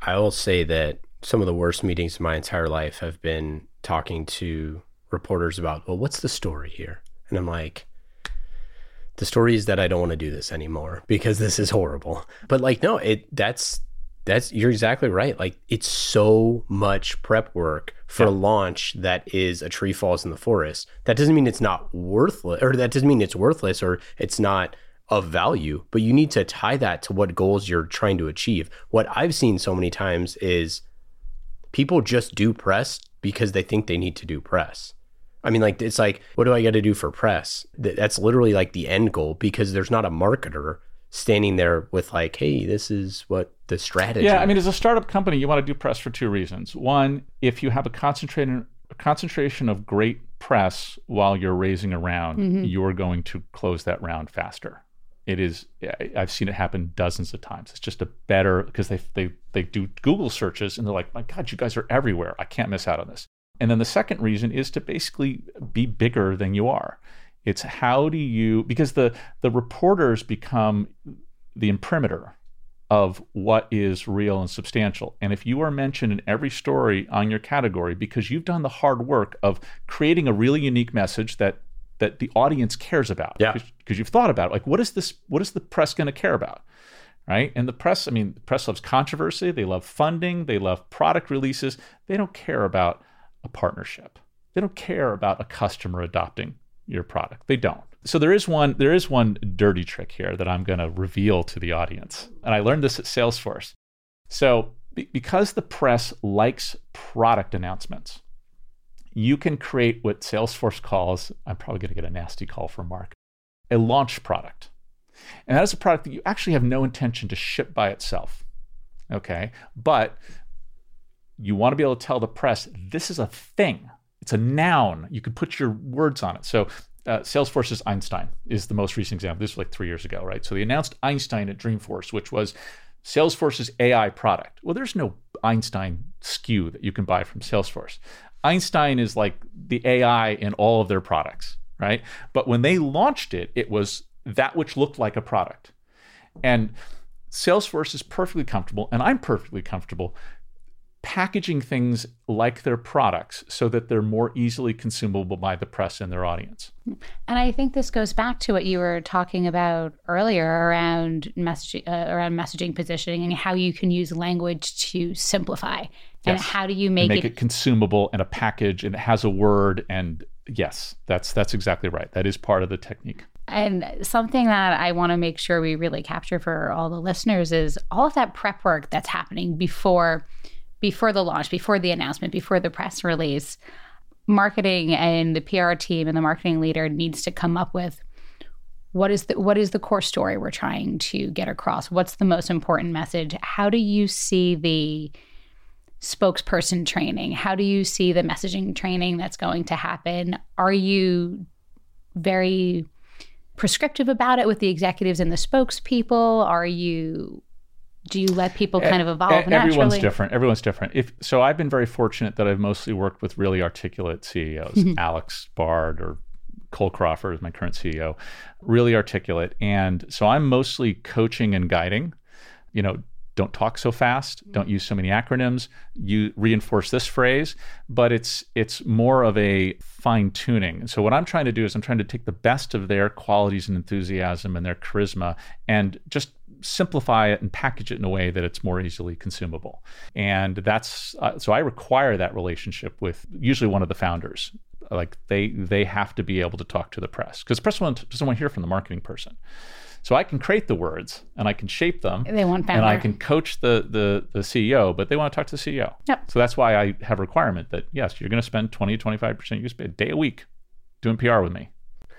I will say that some of the worst meetings of my entire life have been talking to reporters about, well, what's the story here? And I'm like, the story is that I don't want to do this anymore because this is horrible. But like, no, it that's that's you're exactly right. Like it's so much prep work for a launch that is a tree falls in the forest. That doesn't mean it's not worthless or that doesn't mean it's worthless or it's not of value, but you need to tie that to what goals you're trying to achieve. What I've seen so many times is people just do press because they think they need to do press. I mean, like, it's like, what do I got to do for press? That's literally like the end goal because there's not a marketer standing there with, like, hey, this is what the strategy Yeah, I mean, as a startup company, you want to do press for two reasons. One, if you have a concentrated a concentration of great press while you're raising a round, mm-hmm. you're going to close that round faster. It is. I've seen it happen dozens of times. It's just a better because they they they do Google searches and they're like, my God, you guys are everywhere. I can't miss out on this. And then the second reason is to basically be bigger than you are. It's how do you because the the reporters become the imprimatur of what is real and substantial. And if you are mentioned in every story on your category because you've done the hard work of creating a really unique message that that the audience cares about, yeah, because you've thought about it, like what is this? What is the press going to care about? Right. And the press, I mean, the press loves controversy. They love funding. They love product releases. They don't care about a partnership. They don't care about a customer adopting your product. They don't. So there is one there is one dirty trick here that I'm going to reveal to the audience. And I learned this at Salesforce. So be- because the press likes product announcements, you can create what Salesforce calls I'm probably going to get a nasty call from Mark, a launch product. And that is a product that you actually have no intention to ship by itself. Okay? But you want to be able to tell the press this is a thing. It's a noun. You can put your words on it. So uh, Salesforce's Einstein is the most recent example. This was like three years ago, right? So they announced Einstein at Dreamforce, which was Salesforce's AI product. Well, there's no Einstein SKU that you can buy from Salesforce. Einstein is like the AI in all of their products, right? But when they launched it, it was that which looked like a product. And Salesforce is perfectly comfortable, and I'm perfectly comfortable packaging things like their products so that they're more easily consumable by the press and their audience. And I think this goes back to what you were talking about earlier around messaging, uh, around messaging positioning and how you can use language to simplify. And yes. how do you make, make it, it consumable and a package and it has a word and yes, that's that's exactly right. That is part of the technique. And something that I want to make sure we really capture for all the listeners is all of that prep work that's happening before before the launch, before the announcement, before the press release, marketing and the PR team and the marketing leader needs to come up with what is the what is the core story we're trying to get across? What's the most important message? How do you see the spokesperson training? How do you see the messaging training that's going to happen? Are you very prescriptive about it with the executives and the spokespeople? Are you do you let people kind of evolve Everyone's naturally? Everyone's different. Everyone's different. If so, I've been very fortunate that I've mostly worked with really articulate CEOs. Alex Bard or Cole Crawford is my current CEO, really articulate, and so I'm mostly coaching and guiding. You know, don't talk so fast don't use so many acronyms. You reinforce this phrase but it's it's more of a fine tuning. So what i'm trying to do is i'm trying to take the best of their qualities and enthusiasm and their charisma and just simplify it and package it in a way that it's more easily consumable. And that's uh, so i require that relationship with usually one of the founders. Like they they have to be able to talk to the press. Because the press doesn't want to hear from the marketing person so I can create the words and I can shape them. They want founder. And I can coach the, the, the CEO, but they want to talk to the CEO. Yep. So that's why I have a requirement that, yes, you're going to spend 20, to 25% you spend a day a week doing PR with me.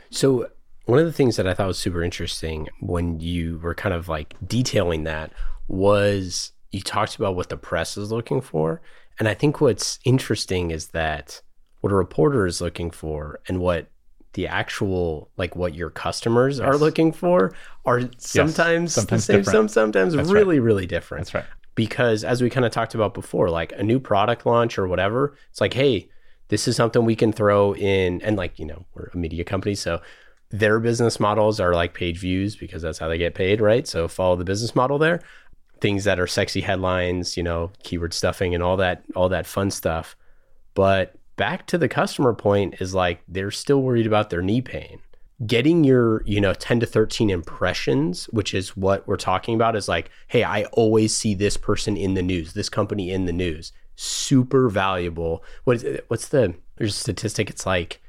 So one of the things that I thought was super interesting when you were kind of like detailing that was you talked about what the press is looking for. And I think what's interesting is that what a reporter is looking for and what the actual like what your customers yes. are looking for are sometimes, yes. sometimes the same different. some sometimes That's really right. really different That's right because as we kind of talked about before like a new product launch or whatever it's like hey this is something we can throw in and like you know we're a media company so their business models are like page views because that's how they get paid right so follow the business model there things that are sexy headlines you know keyword stuffing and all that all that fun stuff but back to the customer point is like they're still worried about their knee pain. Getting your, you know, 10 to 13 impressions, which is what we're talking about, is like, hey, I always see this person in the news, this company in the news. Super valuable. What is it? What's the there's a statistic? It's like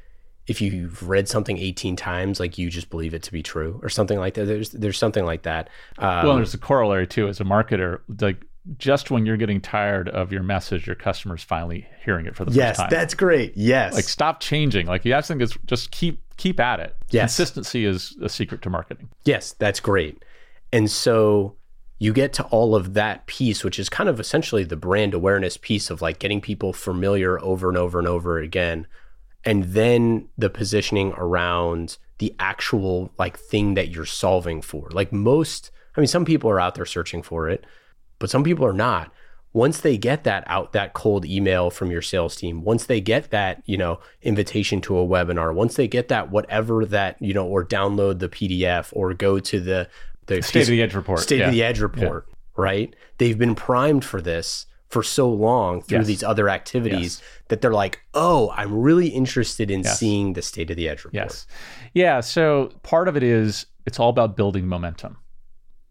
if you've read something 18 times, like you just believe it to be true or something like that. There's there's something like that. Um, well, there's a corollary too. As a marketer, like just when you're getting tired of your message, your customer's finally hearing it for the yes, first time. Yes, that's great. Yes. Like stop changing. Like you have to just keep keep at it. Yes. Consistency is a secret to marketing. Yes, that's great. And so you get to all of that piece, which is kind of essentially the brand awareness piece of like getting people familiar over and over and over again. And then the positioning around the actual like thing that you're solving for. Like most, I mean, some people are out there searching for it, but some people are not. Once they get that out, that cold email from your sales team, once they get that, you know, invitation to a webinar, once they get that, whatever that, you know, or download the PDF or go to the, the State of the Edge report. State yeah. of the Edge report, right? They've been primed for this for so long through Yes. these other activities Yes. that they're like, oh, I'm really interested in Yes. seeing the State of the Edge report. Yes. Yeah. So part of it is it's all about building momentum,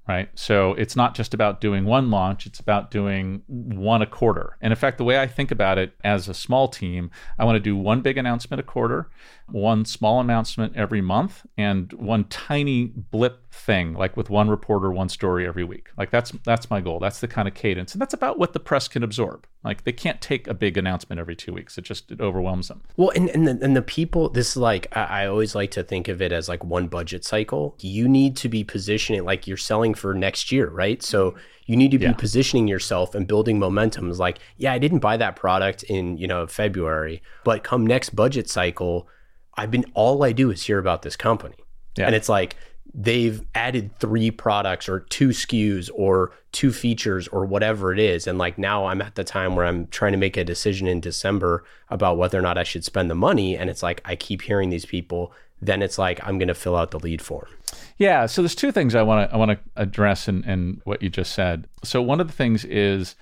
right? So it's not just about doing one launch, it's about doing one a quarter. And in fact, the way I think about it as a small team, I want to do one big announcement a quarter, one small announcement every month, and one tiny blip thing, like with one reporter, one story every week. Like that's that's my goal. That's the kind of cadence. And that's about what the press can absorb. Like they can't take a big announcement every two weeks. It just it overwhelms them. Well, and and the, and the people, this is like I, I always like to think of it as like one budget cycle. You need to be positioning like you're selling for next year, right? So you need to be Yeah. positioning yourself and building momentum. Is like, yeah, I didn't buy that product in you know February, but come next budget cycle, I've been all I do is hear about this company, Yeah. and it's like they've added three products or two SKUs or two features or whatever it is. And like now I'm at the time where I'm trying to make a decision in December about whether or not I should spend the money. And it's like I keep hearing these people. Then it's like I'm going to fill out the lead form. Yeah, so there's two things I want to I want to address in, in what you just said. So one of the things is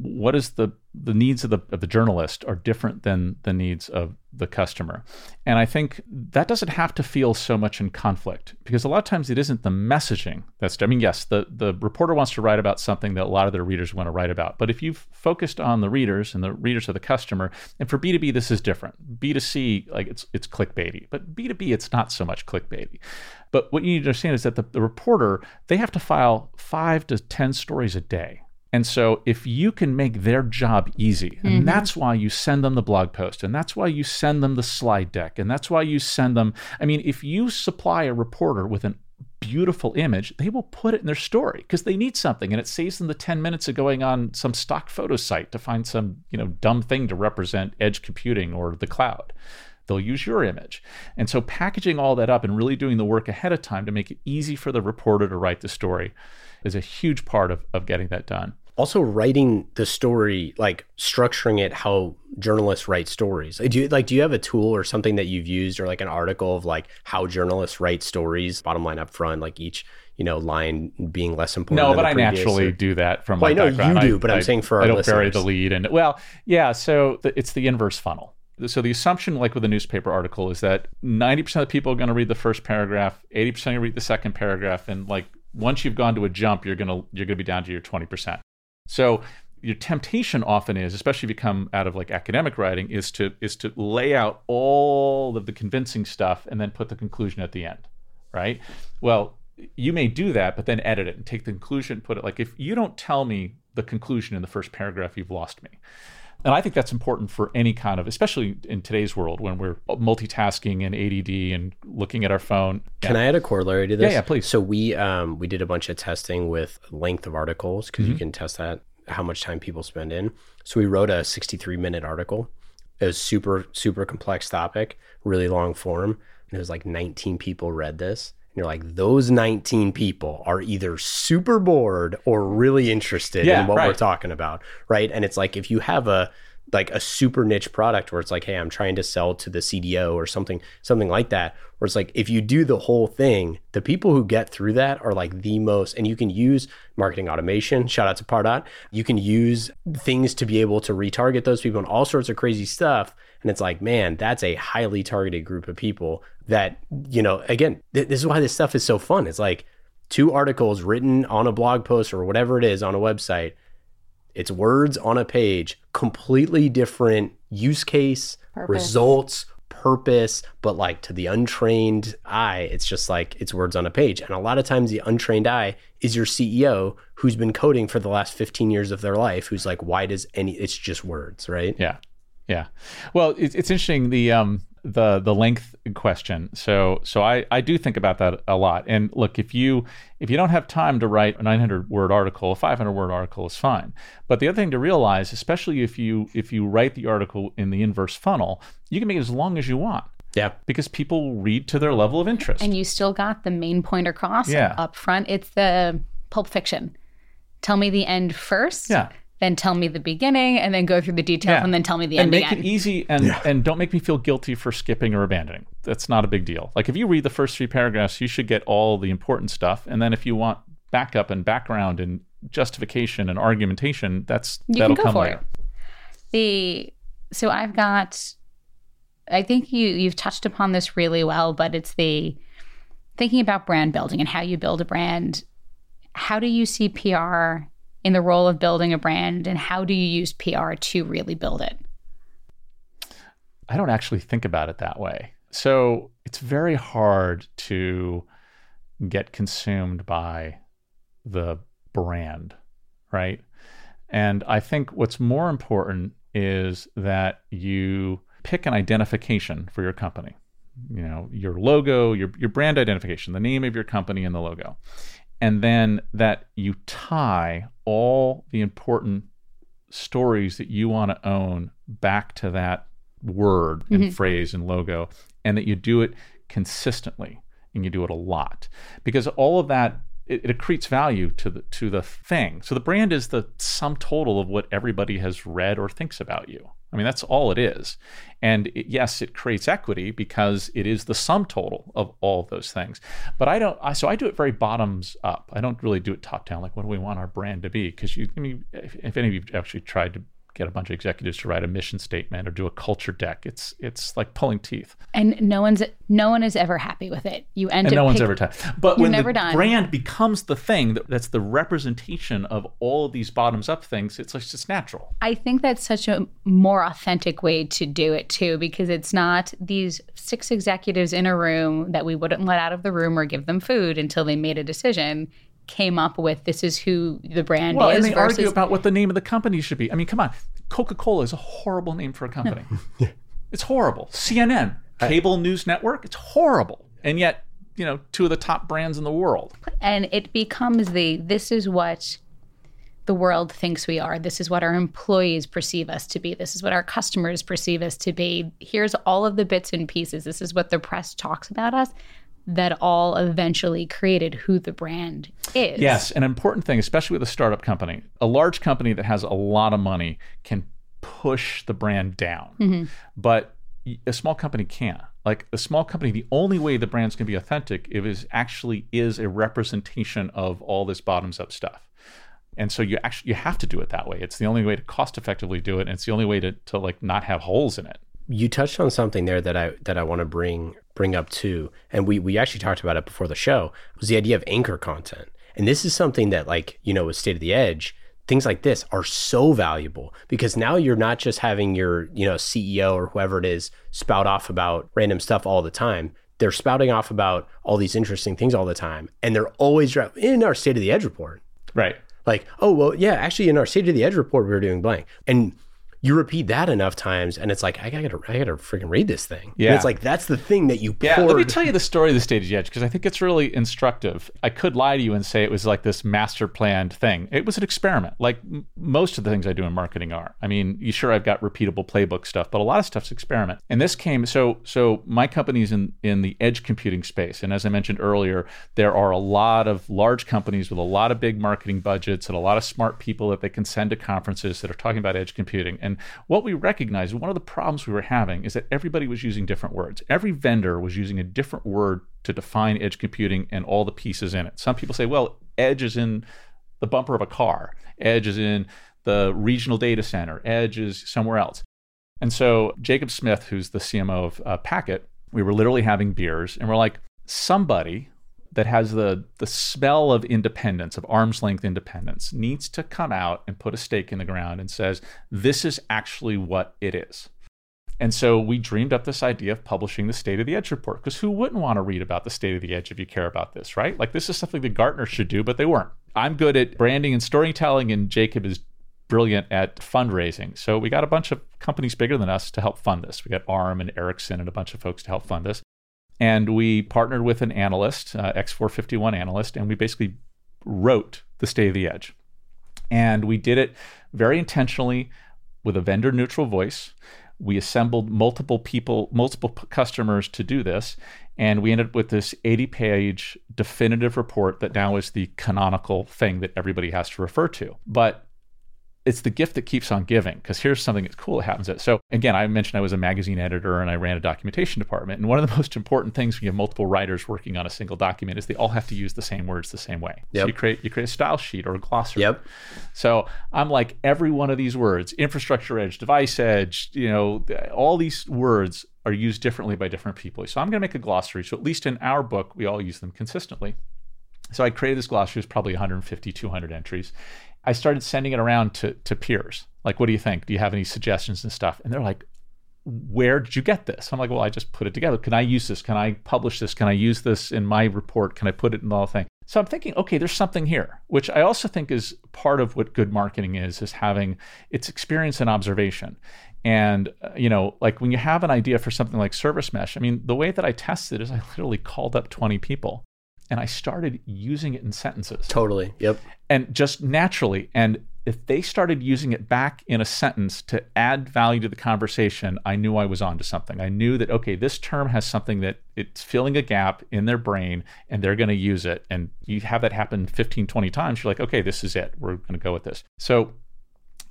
what is the the needs of the of the journalist are different than the needs of the customer. And I think that doesn't have to feel so much in conflict because a lot of times it isn't the messaging that's I mean yes, the the reporter wants to write about something that a lot of their readers want to write about. But if you've focused on the readers and the readers are the customer, and for B2B this is different. B2C like it's it's clickbaity, but B2B it's not so much clickbaity. But what you need to understand is that the, the reporter, they have to file five to 10 stories a day. And so if you can make their job easy, and mm-hmm. that's why you send them the blog post, and that's why you send them the slide deck, and that's why you send them, I mean, if you supply a reporter with an beautiful image, they will put it in their story because they need something and it saves them the 10 minutes of going on some stock photo site to find some, you know, dumb thing to represent edge computing or the cloud they'll use your image. And so packaging all that up and really doing the work ahead of time to make it easy for the reporter to write the story is a huge part of, of getting that done. Also, writing the story, like structuring it how journalists write stories. Do you like? Do you have a tool or something that you've used, or like an article of like how journalists write stories? Bottom line up front, like each you know line being less important. No, than but I naturally or- do that from Well, my I know you do, but I'm saying for our I don't bury the lead. And well, yeah. So the, it's the inverse funnel. So the assumption, like with a newspaper article, is that 90% of the people are going to read the first paragraph, 80% are going to read the second paragraph, and like once you've gone to a jump, you're gonna you're gonna be down to your 20%. So your temptation often is, especially if you come out of like academic writing, is to is to lay out all of the convincing stuff and then put the conclusion at the end, right? Well, you may do that, but then edit it and take the conclusion, and put it like if you don't tell me the conclusion in the first paragraph, you've lost me. And I think that's important for any kind of, especially in today's world when we're multitasking and ADD and looking at our phone. Can I add a corollary to this? yeah, please. So we um we did a bunch of testing with length of articles because Mm-hmm. you can test that how much time people spend in. So we wrote a 63 minute article. It was super super complex topic, really long form, and it was like 19 people read this. You're like, those 19 people are either super bored or really interested Yeah, in what we're talking about, right? And it's like if you have a like a super niche product where it's like, hey, I'm trying to sell to the CDO or something, something like that, where it's like if you do the whole thing, the people who get through that are like the most, and you can use marketing automation. Shout out to Pardot. You can use things to be able to retarget those people and all sorts of crazy stuff. And it's like, man, that's a highly targeted group of people that, you know, again, th- this is why this stuff is so fun. It's like two articles written on a blog post or whatever it is on a website it's words on a page, completely different use case, results, purpose, but like to the untrained eye, it's just like it's words on a page. And a lot of times the untrained eye is your CEO who's been coding for the last 15 years of their life, who's like, why does any it's just words, right? Yeah, yeah. Well, it's, it's interesting the um the the length question. So so I I do think about that a lot. And look, if you if you don't have time to write a 900 word article, a 500 word article is fine. But the other thing to realize, especially if you if you write the article in the inverse funnel, you can make it as long as you want. Yeah. because people read to their level of interest. And you still got the main point across Yeah. up front. It's the Pulp Fiction. Tell me the end first. Yeah. Then tell me the beginning, and then go through the details, Yeah. and then tell me the and end And make again. it easy and and don't make me feel guilty for skipping or abandoning. That's not a big deal. Like if you read the first three paragraphs, you should get all the important stuff, and then if you want backup and background and justification and argumentation, that's you that'll can go come for later. it. The so I've got. I think you you've touched upon this really well, but it's the thinking about brand building and how you build a brand. How do you see PR in the role of building a brand, and how do you use PR to really build it? I don't actually think about it that way. So it's very hard to get consumed by the brand, right? And I think what's more important is that you pick an identification for your company. You know, your logo, your your brand identification, the name of your company and the logo. And then that you tie all the important stories that you want to own back to that word and mm-hmm. phrase and logo and that you do it consistently and you do it a lot. Because all of that it, it accretes value to the to the thing. So the brand is the sum total of what everybody has read or thinks about you i mean that's all it is. And it, yes it creates equity because it is the sum total of all of those things. But i don't I, so i do it very bottoms up. I don't really do it top down like what do we want our brand to be? Because you i mean if, if any of you have actually tried to get a bunch of executives to write a mission statement or do a culture deck it's it's like pulling teeth And no one's no one is ever happy with it. You end and up no one's pick- ever tired. But when the done. brand becomes the thing that, that's the representation of all of these bottoms up things, it's just it's natural. I think that's such a more authentic way to do it too, because it's not these six executives in a room that we wouldn't let out of the room or give them food until they made a decision. Came up with this is who the brand Well, is and they versus argue about what the name of the company should be. I mean, come on, Coca Cola is a horrible name for a company. it's horrible. CNN, cable news network, it's horrible. And yet, you know, two of the top brands in the world. and it becomes the this is what the world thinks we are. This is what our employees perceive us to be. This is what our customers perceive us to be. Here's all of the bits and pieces. This is what the press talks about us. That all eventually created who the brand is. Yes, an important thing, especially with a startup company. A large company that has a lot of money can push the brand down, mm-hmm. but a small company can't. Like a small company, the only way the brand's can be authentic if it is actually is a representation of all this bottoms up stuff. And so you actually you have to do it that way. It's the only way to cost effectively do it, and it's the only way to, to like not have holes in it. you touched on something there that I that I want to bring bring up too, and we we actually talked about it before the show. Was the idea of anchor content, and this is something that like you know with State of the Edge, things like this are so valuable because now you're not just having your you know CEO or whoever it is spout off about random stuff all the time. They're spouting off about all these interesting things all the time, and they're always in our State of the Edge report Right. like, oh well, yeah, actually in our state of the edge report we were doing blank. And you repeat that enough times and it's like, I gotta I gotta freaking read this thing. And Yeah. it's like that's the thing that you Yeah, let me tell you the story of the State of the Edge because I think it's really instructive. I could lie to you and say it was like this master planned thing. It was an experiment, like m- most of the things I do in marketing are. I mean, you sure I've got repeatable playbook stuff, but a lot of stuff's experiment. And this came so so my company's in in the edge computing space, and as I mentioned earlier, there are a lot of large companies with a lot of big marketing budgets and a lot of smart people that they can send to conferences that are talking about edge computing. And what we recognized, one of the problems we were having is that everybody was using different words. Every vendor was using a different word to define edge computing and all the pieces in it. Some people say, well, edge is in the bumper of a car, edge is in the regional data center, edge is somewhere else. And so Jacob Smith, who's the CMO of uh, Packet, we were literally having beers and we're like, somebody that has the the smell of independence, of arm's length independence, needs to come out and put a stake in the ground and says, this is actually what it is. And so we dreamed up this idea of publishing the State of the Edge report because who wouldn't want to read about the State of the Edge if you care about this, right? Like this is something that Gartner should do, but they weren't. I'm good at branding and storytelling, and Jacob is brilliant at fundraising. So we got a bunch of companies bigger than us to help fund this. We got ARM and Ericsson and a bunch of folks to help fund this. And we partnered with an analyst, uh, X451 analyst, and we basically wrote the State of the Edge. And we did it very intentionally with a vendor neutral voice. We assembled multiple people, multiple customers to do this, and we ended up with this 80 page definitive report that now is the canonical thing that everybody has to refer to. But it's the gift that keeps on giving because here's something that's cool that happens. So again, I mentioned I was a magazine editor and I ran a documentation department. And one of the most important things when you have multiple writers working on a single document is they all have to use the same words the same way. Yep. So you create you create a style sheet or a glossary. Yep. So I'm like every one of these words, infrastructure edge, device edge, you know, all these words are used differently by different people. So I'm going to make a glossary. So at least in our book, we all use them consistently. So I created this glossary, it's probably 150, 200 entries. I started sending it around to, to peers. Like, what do you think? Do you have any suggestions and stuff? And they're like, where did you get this? I'm like, well, I just put it together. Can I use this? Can I publish this? Can I use this in my report? Can I put it in the whole thing? So I'm thinking, okay, there's something here, which I also think is part of what good marketing is, is having its experience and observation. And, uh, you know, like when you have an idea for something like service mesh, I mean, the way that I tested is I literally called up 20 people and I started using it in sentences. Totally. Yep. And just naturally. And if they started using it back in a sentence to add value to the conversation, I knew I was onto something. I knew that, okay, this term has something that it's filling a gap in their brain and they're going to use it. And you have that happen 15, 20 times. You're like, okay, this is it. We're going to go with this. So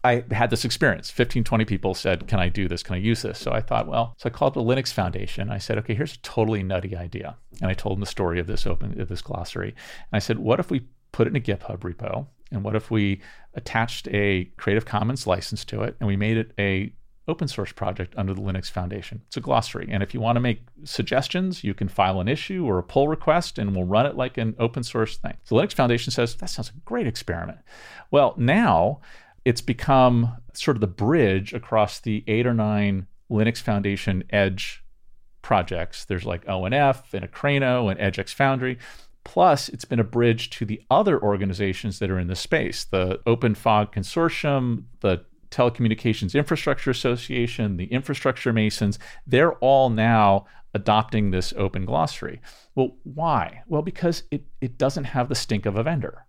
I had this experience. 15, 20 people said, Can I do this? Can I use this? So I thought, well, so I called the Linux Foundation. I said, okay, here's a totally nutty idea. And I told them the story of this open of this glossary. And I said, what if we put it in a GitHub repo? And what if we attached a Creative Commons license to it and we made it a open source project under the Linux Foundation. It's a glossary. And if you want to make suggestions, you can file an issue or a pull request and we'll run it like an open source thing. So the Linux Foundation says, that sounds a great experiment. Well, now it's become sort of the bridge across the eight or nine Linux Foundation Edge projects. There's like ONF and Akraino and EdgeX Foundry. Plus, it's been a bridge to the other organizations that are in the space the Open Fog Consortium, the Telecommunications Infrastructure Association, the Infrastructure Masons. They're all now adopting this open glossary. Well, why? Well, because it, it doesn't have the stink of a vendor.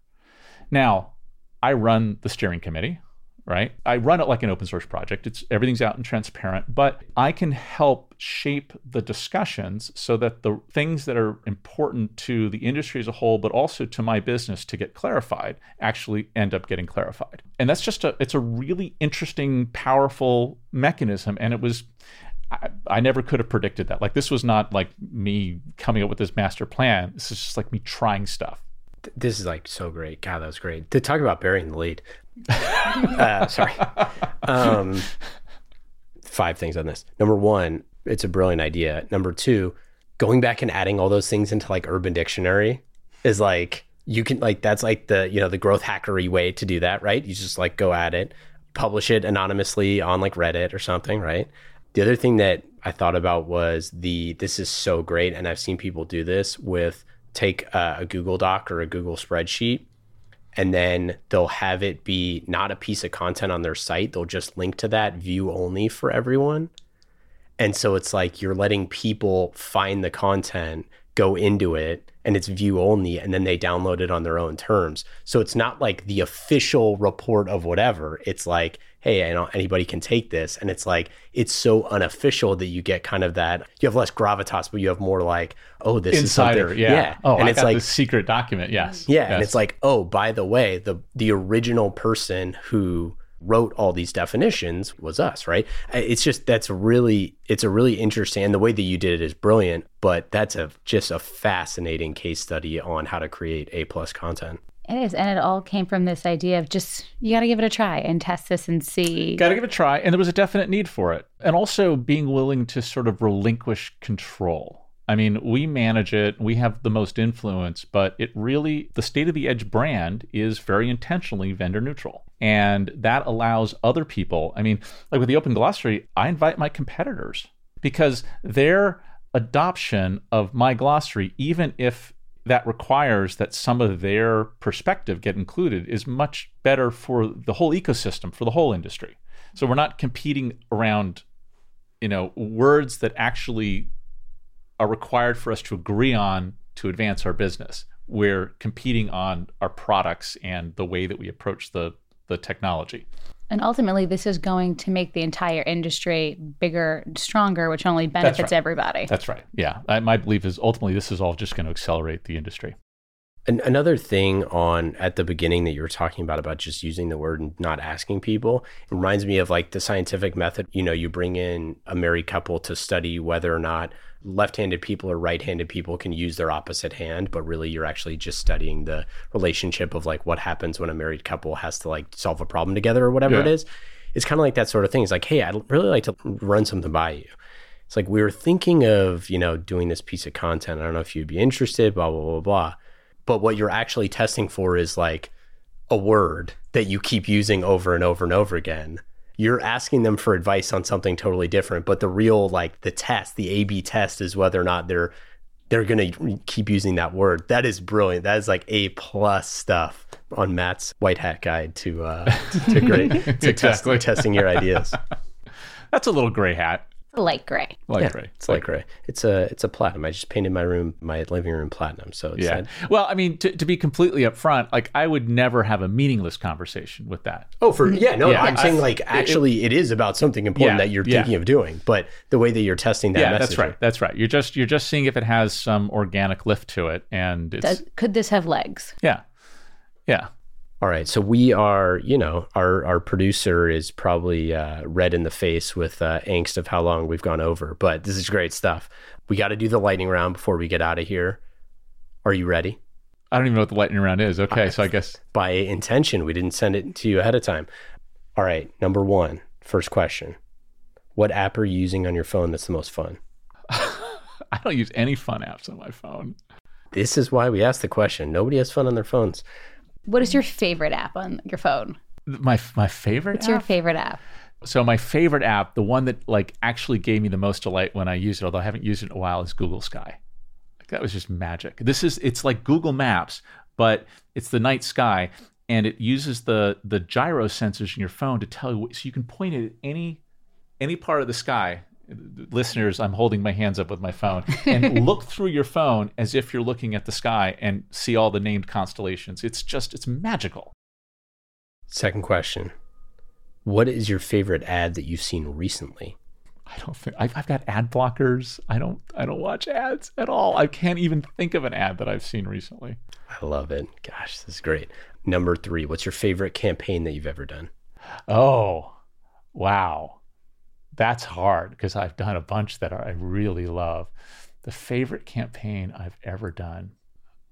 Now, I run the steering committee right? I run it like an open source project. It's everything's out and transparent, but I can help shape the discussions so that the things that are important to the industry as a whole, but also to my business to get clarified, actually end up getting clarified. And that's just a it's a really interesting, powerful mechanism. And it was I, I, never could have predicted that. Like this was not like me coming up with this master plan. This is just like me trying stuff. This is like so great. God, that was great. To talk about burying the lead. uh, sorry. Um, five things on this. Number one, it's a brilliant idea. Number two, going back and adding all those things into like Urban Dictionary is like you can like that's like the you know the growth hackery way to do that, right? You just like go at it, publish it anonymously on like Reddit or something, right? The other thing that I thought about was the this is so great, and I've seen people do this with take a, a Google Doc or a Google spreadsheet and then they'll have it be not a piece of content on their site. They'll just link to that view only for everyone. And so it's like you're letting people find the content, go into it, and it's view only, and then they download it on their own terms. So it's not like the official report of whatever. It's like, hey, you know, anybody can take this. And it's like, it's so unofficial that you get kind of that, you have less gravitas, but you have more like, oh, this Insider, is something. yeah. yeah. Oh, and I it's like the secret document. Yes. Yeah. Yes. And it's like, oh, by the way, the the original person who wrote all these definitions was us, right? It's just that's really it's a really interesting and the way that you did it is brilliant, but that's a just a fascinating case study on how to create A plus content. It is. And it all came from this idea of just, you got to give it a try and test this and see. Got to give it a try. And there was a definite need for it. And also being willing to sort of relinquish control. I mean, we manage it, we have the most influence, but it really, the state of the edge brand is very intentionally vendor neutral. And that allows other people, I mean, like with the open glossary, I invite my competitors because their adoption of my glossary, even if that requires that some of their perspective get included is much better for the whole ecosystem for the whole industry. So we're not competing around you know words that actually are required for us to agree on to advance our business. We're competing on our products and the way that we approach the the technology And ultimately, this is going to make the entire industry bigger, stronger, which only benefits right. everybody. That's right. Yeah. I, my belief is ultimately this is all just going to accelerate the industry. An- another thing on at the beginning that you were talking about about just using the word and not asking people it reminds me of like the scientific method you know you bring in a married couple to study whether or not left-handed people or right-handed people can use their opposite hand but really you're actually just studying the relationship of like what happens when a married couple has to like solve a problem together or whatever it Yeah. is. It's kind of like that sort of thing. It's like hey i'd really like to run something by you. It's like we were thinking of you know doing this piece of content. I don't know if you'd be interested blah blah blah blah. But what you're actually testing for is like a word that you keep using over and over and over again you're asking them for advice on something totally different but the real like the test the a b test is whether or not they're they're going to keep using that word that is brilliant that is like a plus stuff on matt's white hat guide to uh to great to Exactly. test, testing your ideas That's a little gray hat. Light gray. Light yeah, gray. it's light gray it's a it's a platinum i just painted my room my living room platinum so it's Yeah. that- Well, I mean, to, to be completely upfront, like I would never have a meaningless conversation with that. Oh, for yeah, no, Yeah, I'm I- saying like actually it is about something important Yeah, that you're yeah. thinking of doing, but the way that you're testing that yeah, message. that's right. That's right. You're just you're just seeing if it has some organic lift to it, and it's Does, could this have legs? yeah, yeah. All right, so we are, you know, our our producer is probably uh, red in the face with uh, angst of how long we've gone over, but this is great stuff. We got to do the lightning round before we get out of here. Are you ready? I don't even know what the lightning round is. Okay, so I guess By intention, we didn't send it to you ahead of time. All right, number one, first question: What app are you using on your phone that's the most fun? I don't use any fun apps on my phone. This is why we asked the question. Nobody has fun on their phones. What is your favorite app on your phone? My my favorite. What's your favorite app? So my favorite app, the one that like actually gave me the most delight when I used it, although I haven't used it in a while, is Google Sky. Like that was just magic. This is it's like Google Maps, but it's the night sky, and it uses the the gyro sensors in your phone to tell you so you can point it at any any part of the sky. Listeners, I'm holding my hands up with my phone and look through your phone as if you're looking at the sky and see all the named constellations. It's just it's magical. Second question. What is your favorite ad that you've seen recently? I don't think I've, I've got ad blockers. I don't I don't watch ads at all. I can't even think of an ad that I've seen recently. I love it. Gosh, this is great. Number three, what's your favorite campaign that you've ever done? Oh, wow, that's hard because I've done a bunch that I really love. The favorite campaign I've ever done.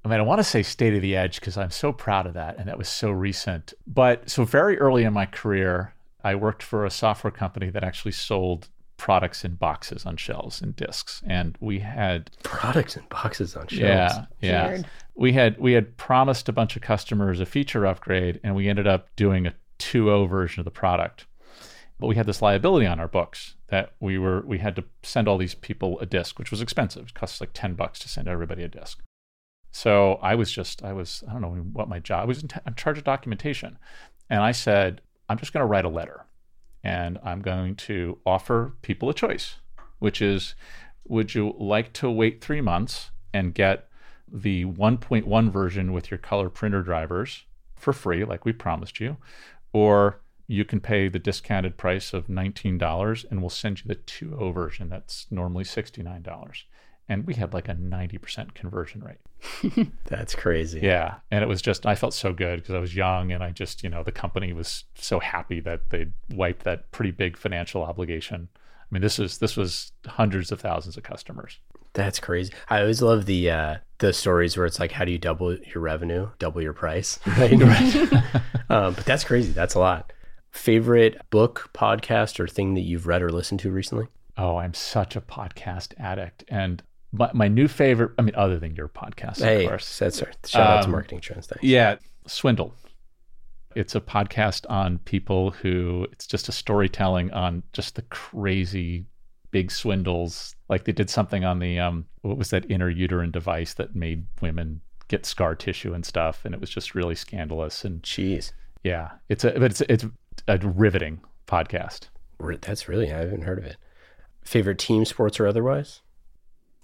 I mean, I want to say State of the Edge because I'm so proud of that, and that was so recent. But so very early in my career, I worked for a software company that actually sold products in boxes on shelves and discs, and we had Products in boxes on shelves. Yeah, yeah. Weird. We had we had promised a bunch of customers a feature upgrade, and we ended up doing a 2.0 version of the product. But we had this liability on our books that we were we had to send all these people a disc, which was expensive. It costs like 10 bucks to send everybody a disc. So I was just I was I don't know what my job I was in, t- in charge of documentation, and I said I'm just going to write a letter, and I'm going to offer people a choice, which is, would you like to wait three months and get the 1.1 version with your color printer drivers for free, like we promised you, or you can pay the discounted price of $19 and we'll send you the 2.0 version that's normally $69. And we had like a 90% conversion rate. That's crazy. Yeah. And it was just, I felt so good because I was young and I just, you know, the company was so happy that they wiped that pretty big financial obligation. I mean, this is, this was hundreds of thousands of customers. That's crazy. I always love the uh, the stories where it's like, how do you double your revenue, double your price? Right. um, but that's crazy. That's a lot. Favorite book, podcast, or thing that you've read or listened to recently? Oh, I'm such a podcast addict. And my, my new favorite, I mean, other than your podcast, hey, of course. that's right. Shout out to Um, Marketing Trends. Thanks. Yeah, Swindle. It's a podcast on people who, it's just a storytelling on just the crazy big swindles. Like they did something on the, um, what was that inner uterine device that made women get scar tissue and stuff. And it was just really scandalous. And Jeez. yeah, it's a, but it's, it's a riveting podcast. That's really, I haven't heard of it. Favorite team sports or otherwise?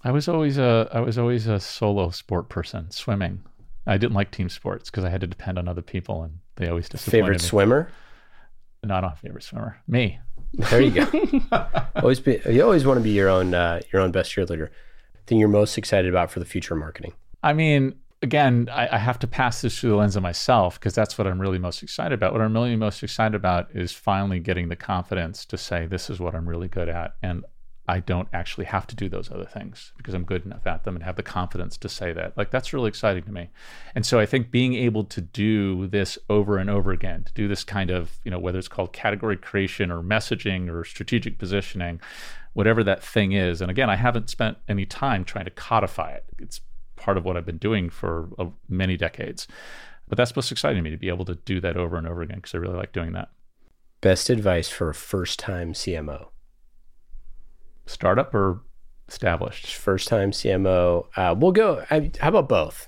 I was always a I was always a solo sport person, swimming. I didn't like team sports because I had to depend on other people, and they always disappointed me. Favorite me. swimmer? Not on favorite swimmer. Me. There you go. always be. You always want to be your own uh, your own best cheerleader. Thing you're most excited about for the future of marketing. I mean, again, I, I have to pass this through the lens of myself because that's what I'm really most excited about. What I'm really most excited about is finally getting the confidence to say this is what I'm really good at, and I don't actually have to do those other things because I'm good enough at them and have the confidence to say that. Like that's really exciting to me. And so I think being able to do this over and over again, to do this kind of, you know, whether it's called category creation or messaging or strategic positioning, whatever that thing is. And again, I haven't spent any time trying to codify it. It's part of what I've been doing for uh, many decades. But that's most exciting to me to be able to do that over and over again because I really like doing that. Best advice for a first time CMO? startup or established? First time CMO. Uh, we'll go. I, how about both?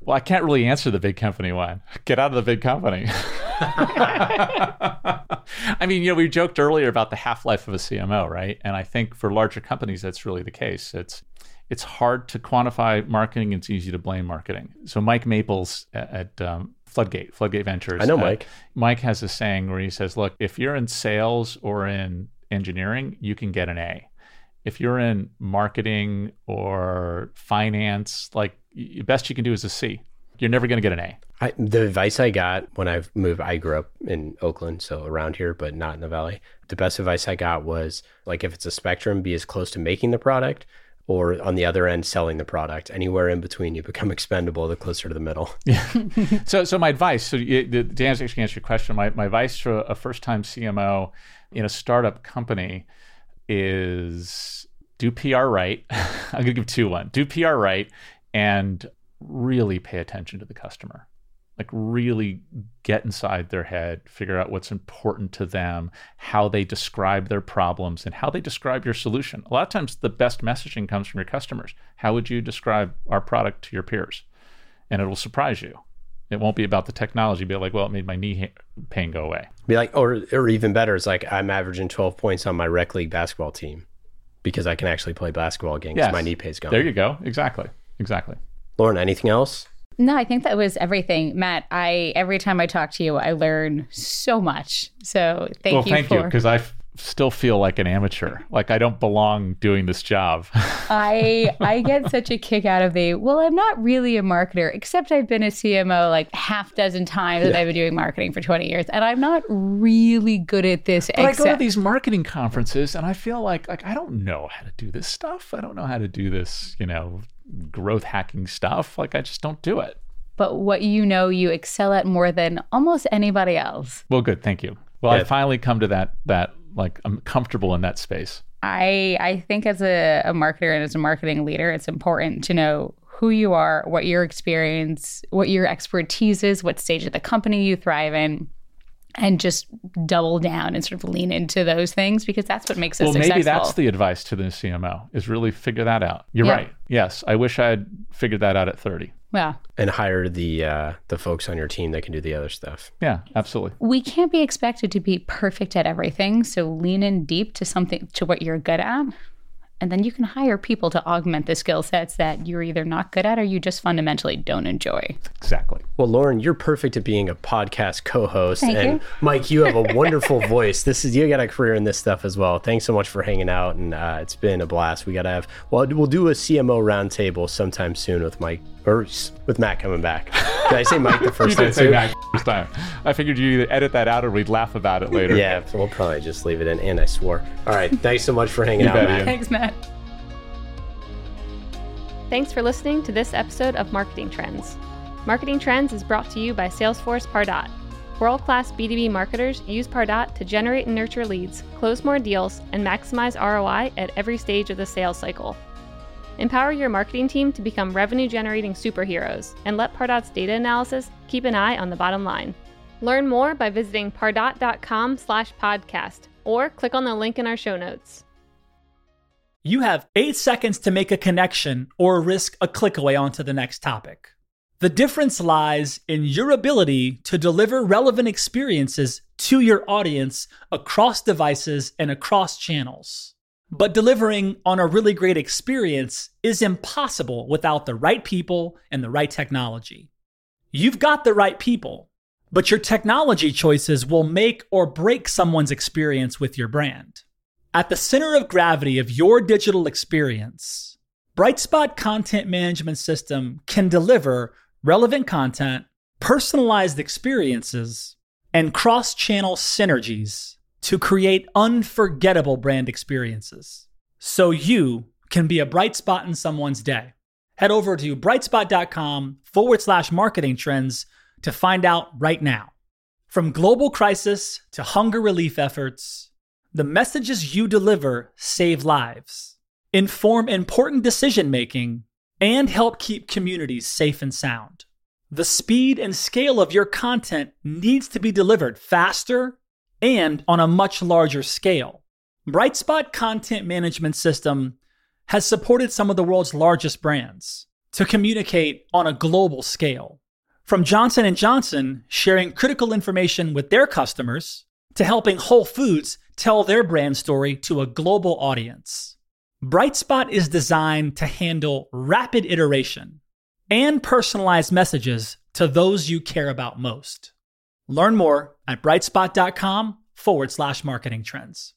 Well, I can't really answer the big company one. Get out of the big company. I mean, you know, we joked earlier about the half life of a CMO, right? And I think for larger companies, that's really the case. It's it's hard to quantify marketing. It's easy to blame marketing. So Mike Maples at, at um, Floodgate, Floodgate Ventures. I know uh, Mike. Mike has a saying where he says, "Look, if you're in sales or in engineering, you can get an A. If you're in marketing or finance, like the best you can do is a C. You're never going to get an A. I, the advice I got when I moved, I grew up in Oakland, so around here, but not in the valley. The best advice I got was like, if it's a spectrum, be as close to making the product or on the other end selling the product anywhere in between you become expendable the closer to the middle yeah so so my advice so you, to your question my, my advice to a first time cmo in a startup company is do PR right. I'm going to give two one. Do PR right and really pay attention to the customer. Like really get inside their head, figure out what's important to them, how they describe their problems, and how they describe your solution. A lot of times, the best messaging comes from your customers. How would you describe our product to your peers? And it will surprise you. It won't be about the technology. Be like, well, it made my knee pain go away. Be like, or or even better, it's like I'm averaging 12 points on my rec league basketball team because I can actually play basketball again because yes. my knee pain's gone. There you go. Exactly. Exactly. Lauren, anything else? No, I think that was everything, Matt. I every time I talk to you, I learn so much. So thank well, you. Well, thank for... you because I still feel like an amateur. Like I don't belong doing this job. I I get such a kick out of the well, I'm not really a marketer, except I've been a CMO like half dozen times yeah. that I've been doing marketing for 20 years, and I'm not really good at this. But except... I go to these marketing conferences, and I feel like like I don't know how to do this stuff. I don't know how to do this, you know, growth hacking stuff. Like I just don't do it. But what you know, you excel at more than almost anybody else. Well, good, thank you. Well, yeah. I finally come to that that like I'm comfortable in that space. I I think as a, a marketer and as a marketing leader, it's important to know who you are, what your experience, what your expertise is, what stage of the company you thrive in, and just double down and sort of lean into those things because that's what makes us well, successful. maybe that's the advice to the CMO is really figure that out. You're yeah. right. Yes, I wish I had figured that out at 30. Yeah. And hire the uh, the folks on your team that can do the other stuff. Yeah, absolutely. We can't be expected to be perfect at everything, so lean in deep to something to what you're good at and then you can hire people to augment the skill sets that you're either not good at or you just fundamentally don't enjoy. Exactly. Well, Lauren, you're perfect at being a podcast co-host, Thank and you. Mike, you have a wonderful voice. This is you got a career in this stuff as well. Thanks so much for hanging out, and uh, it's been a blast. We got to have well, we'll do a CMO roundtable sometime soon with Mike or with Matt coming back. Did I say Mike the first you time? Did say Matt first time. I figured you either edit that out or we'd laugh about it later. Yeah, we'll probably just leave it in. And I swore. All right, thanks so much for hanging you out, Matt. Thanks, Matt. Thanks for listening to this episode of Marketing Trends. Marketing Trends is brought to you by Salesforce Pardot. World class B2B marketers use Pardot to generate and nurture leads, close more deals, and maximize ROI at every stage of the sales cycle. Empower your marketing team to become revenue generating superheroes and let Pardot's data analysis keep an eye on the bottom line. Learn more by visiting pardot.com slash podcast or click on the link in our show notes. You have eight seconds to make a connection or risk a click away onto the next topic. The difference lies in your ability to deliver relevant experiences to your audience across devices and across channels. But delivering on a really great experience is impossible without the right people and the right technology. You've got the right people, but your technology choices will make or break someone's experience with your brand. At the center of gravity of your digital experience, Brightspot Content Management System can deliver relevant content, personalized experiences, and cross channel synergies to create unforgettable brand experiences so you can be a bright spot in someone's day. Head over to brightspot.com forward slash marketing trends to find out right now. From global crisis to hunger relief efforts, the messages you deliver save lives, inform important decision making, and help keep communities safe and sound. The speed and scale of your content needs to be delivered faster and on a much larger scale. Brightspot Content Management System has supported some of the world's largest brands to communicate on a global scale. From Johnson & Johnson sharing critical information with their customers to helping Whole Foods tell their brand story to a global audience. Brightspot is designed to handle rapid iteration and personalized messages to those you care about most. Learn more at brightspot.com forward slash marketing trends.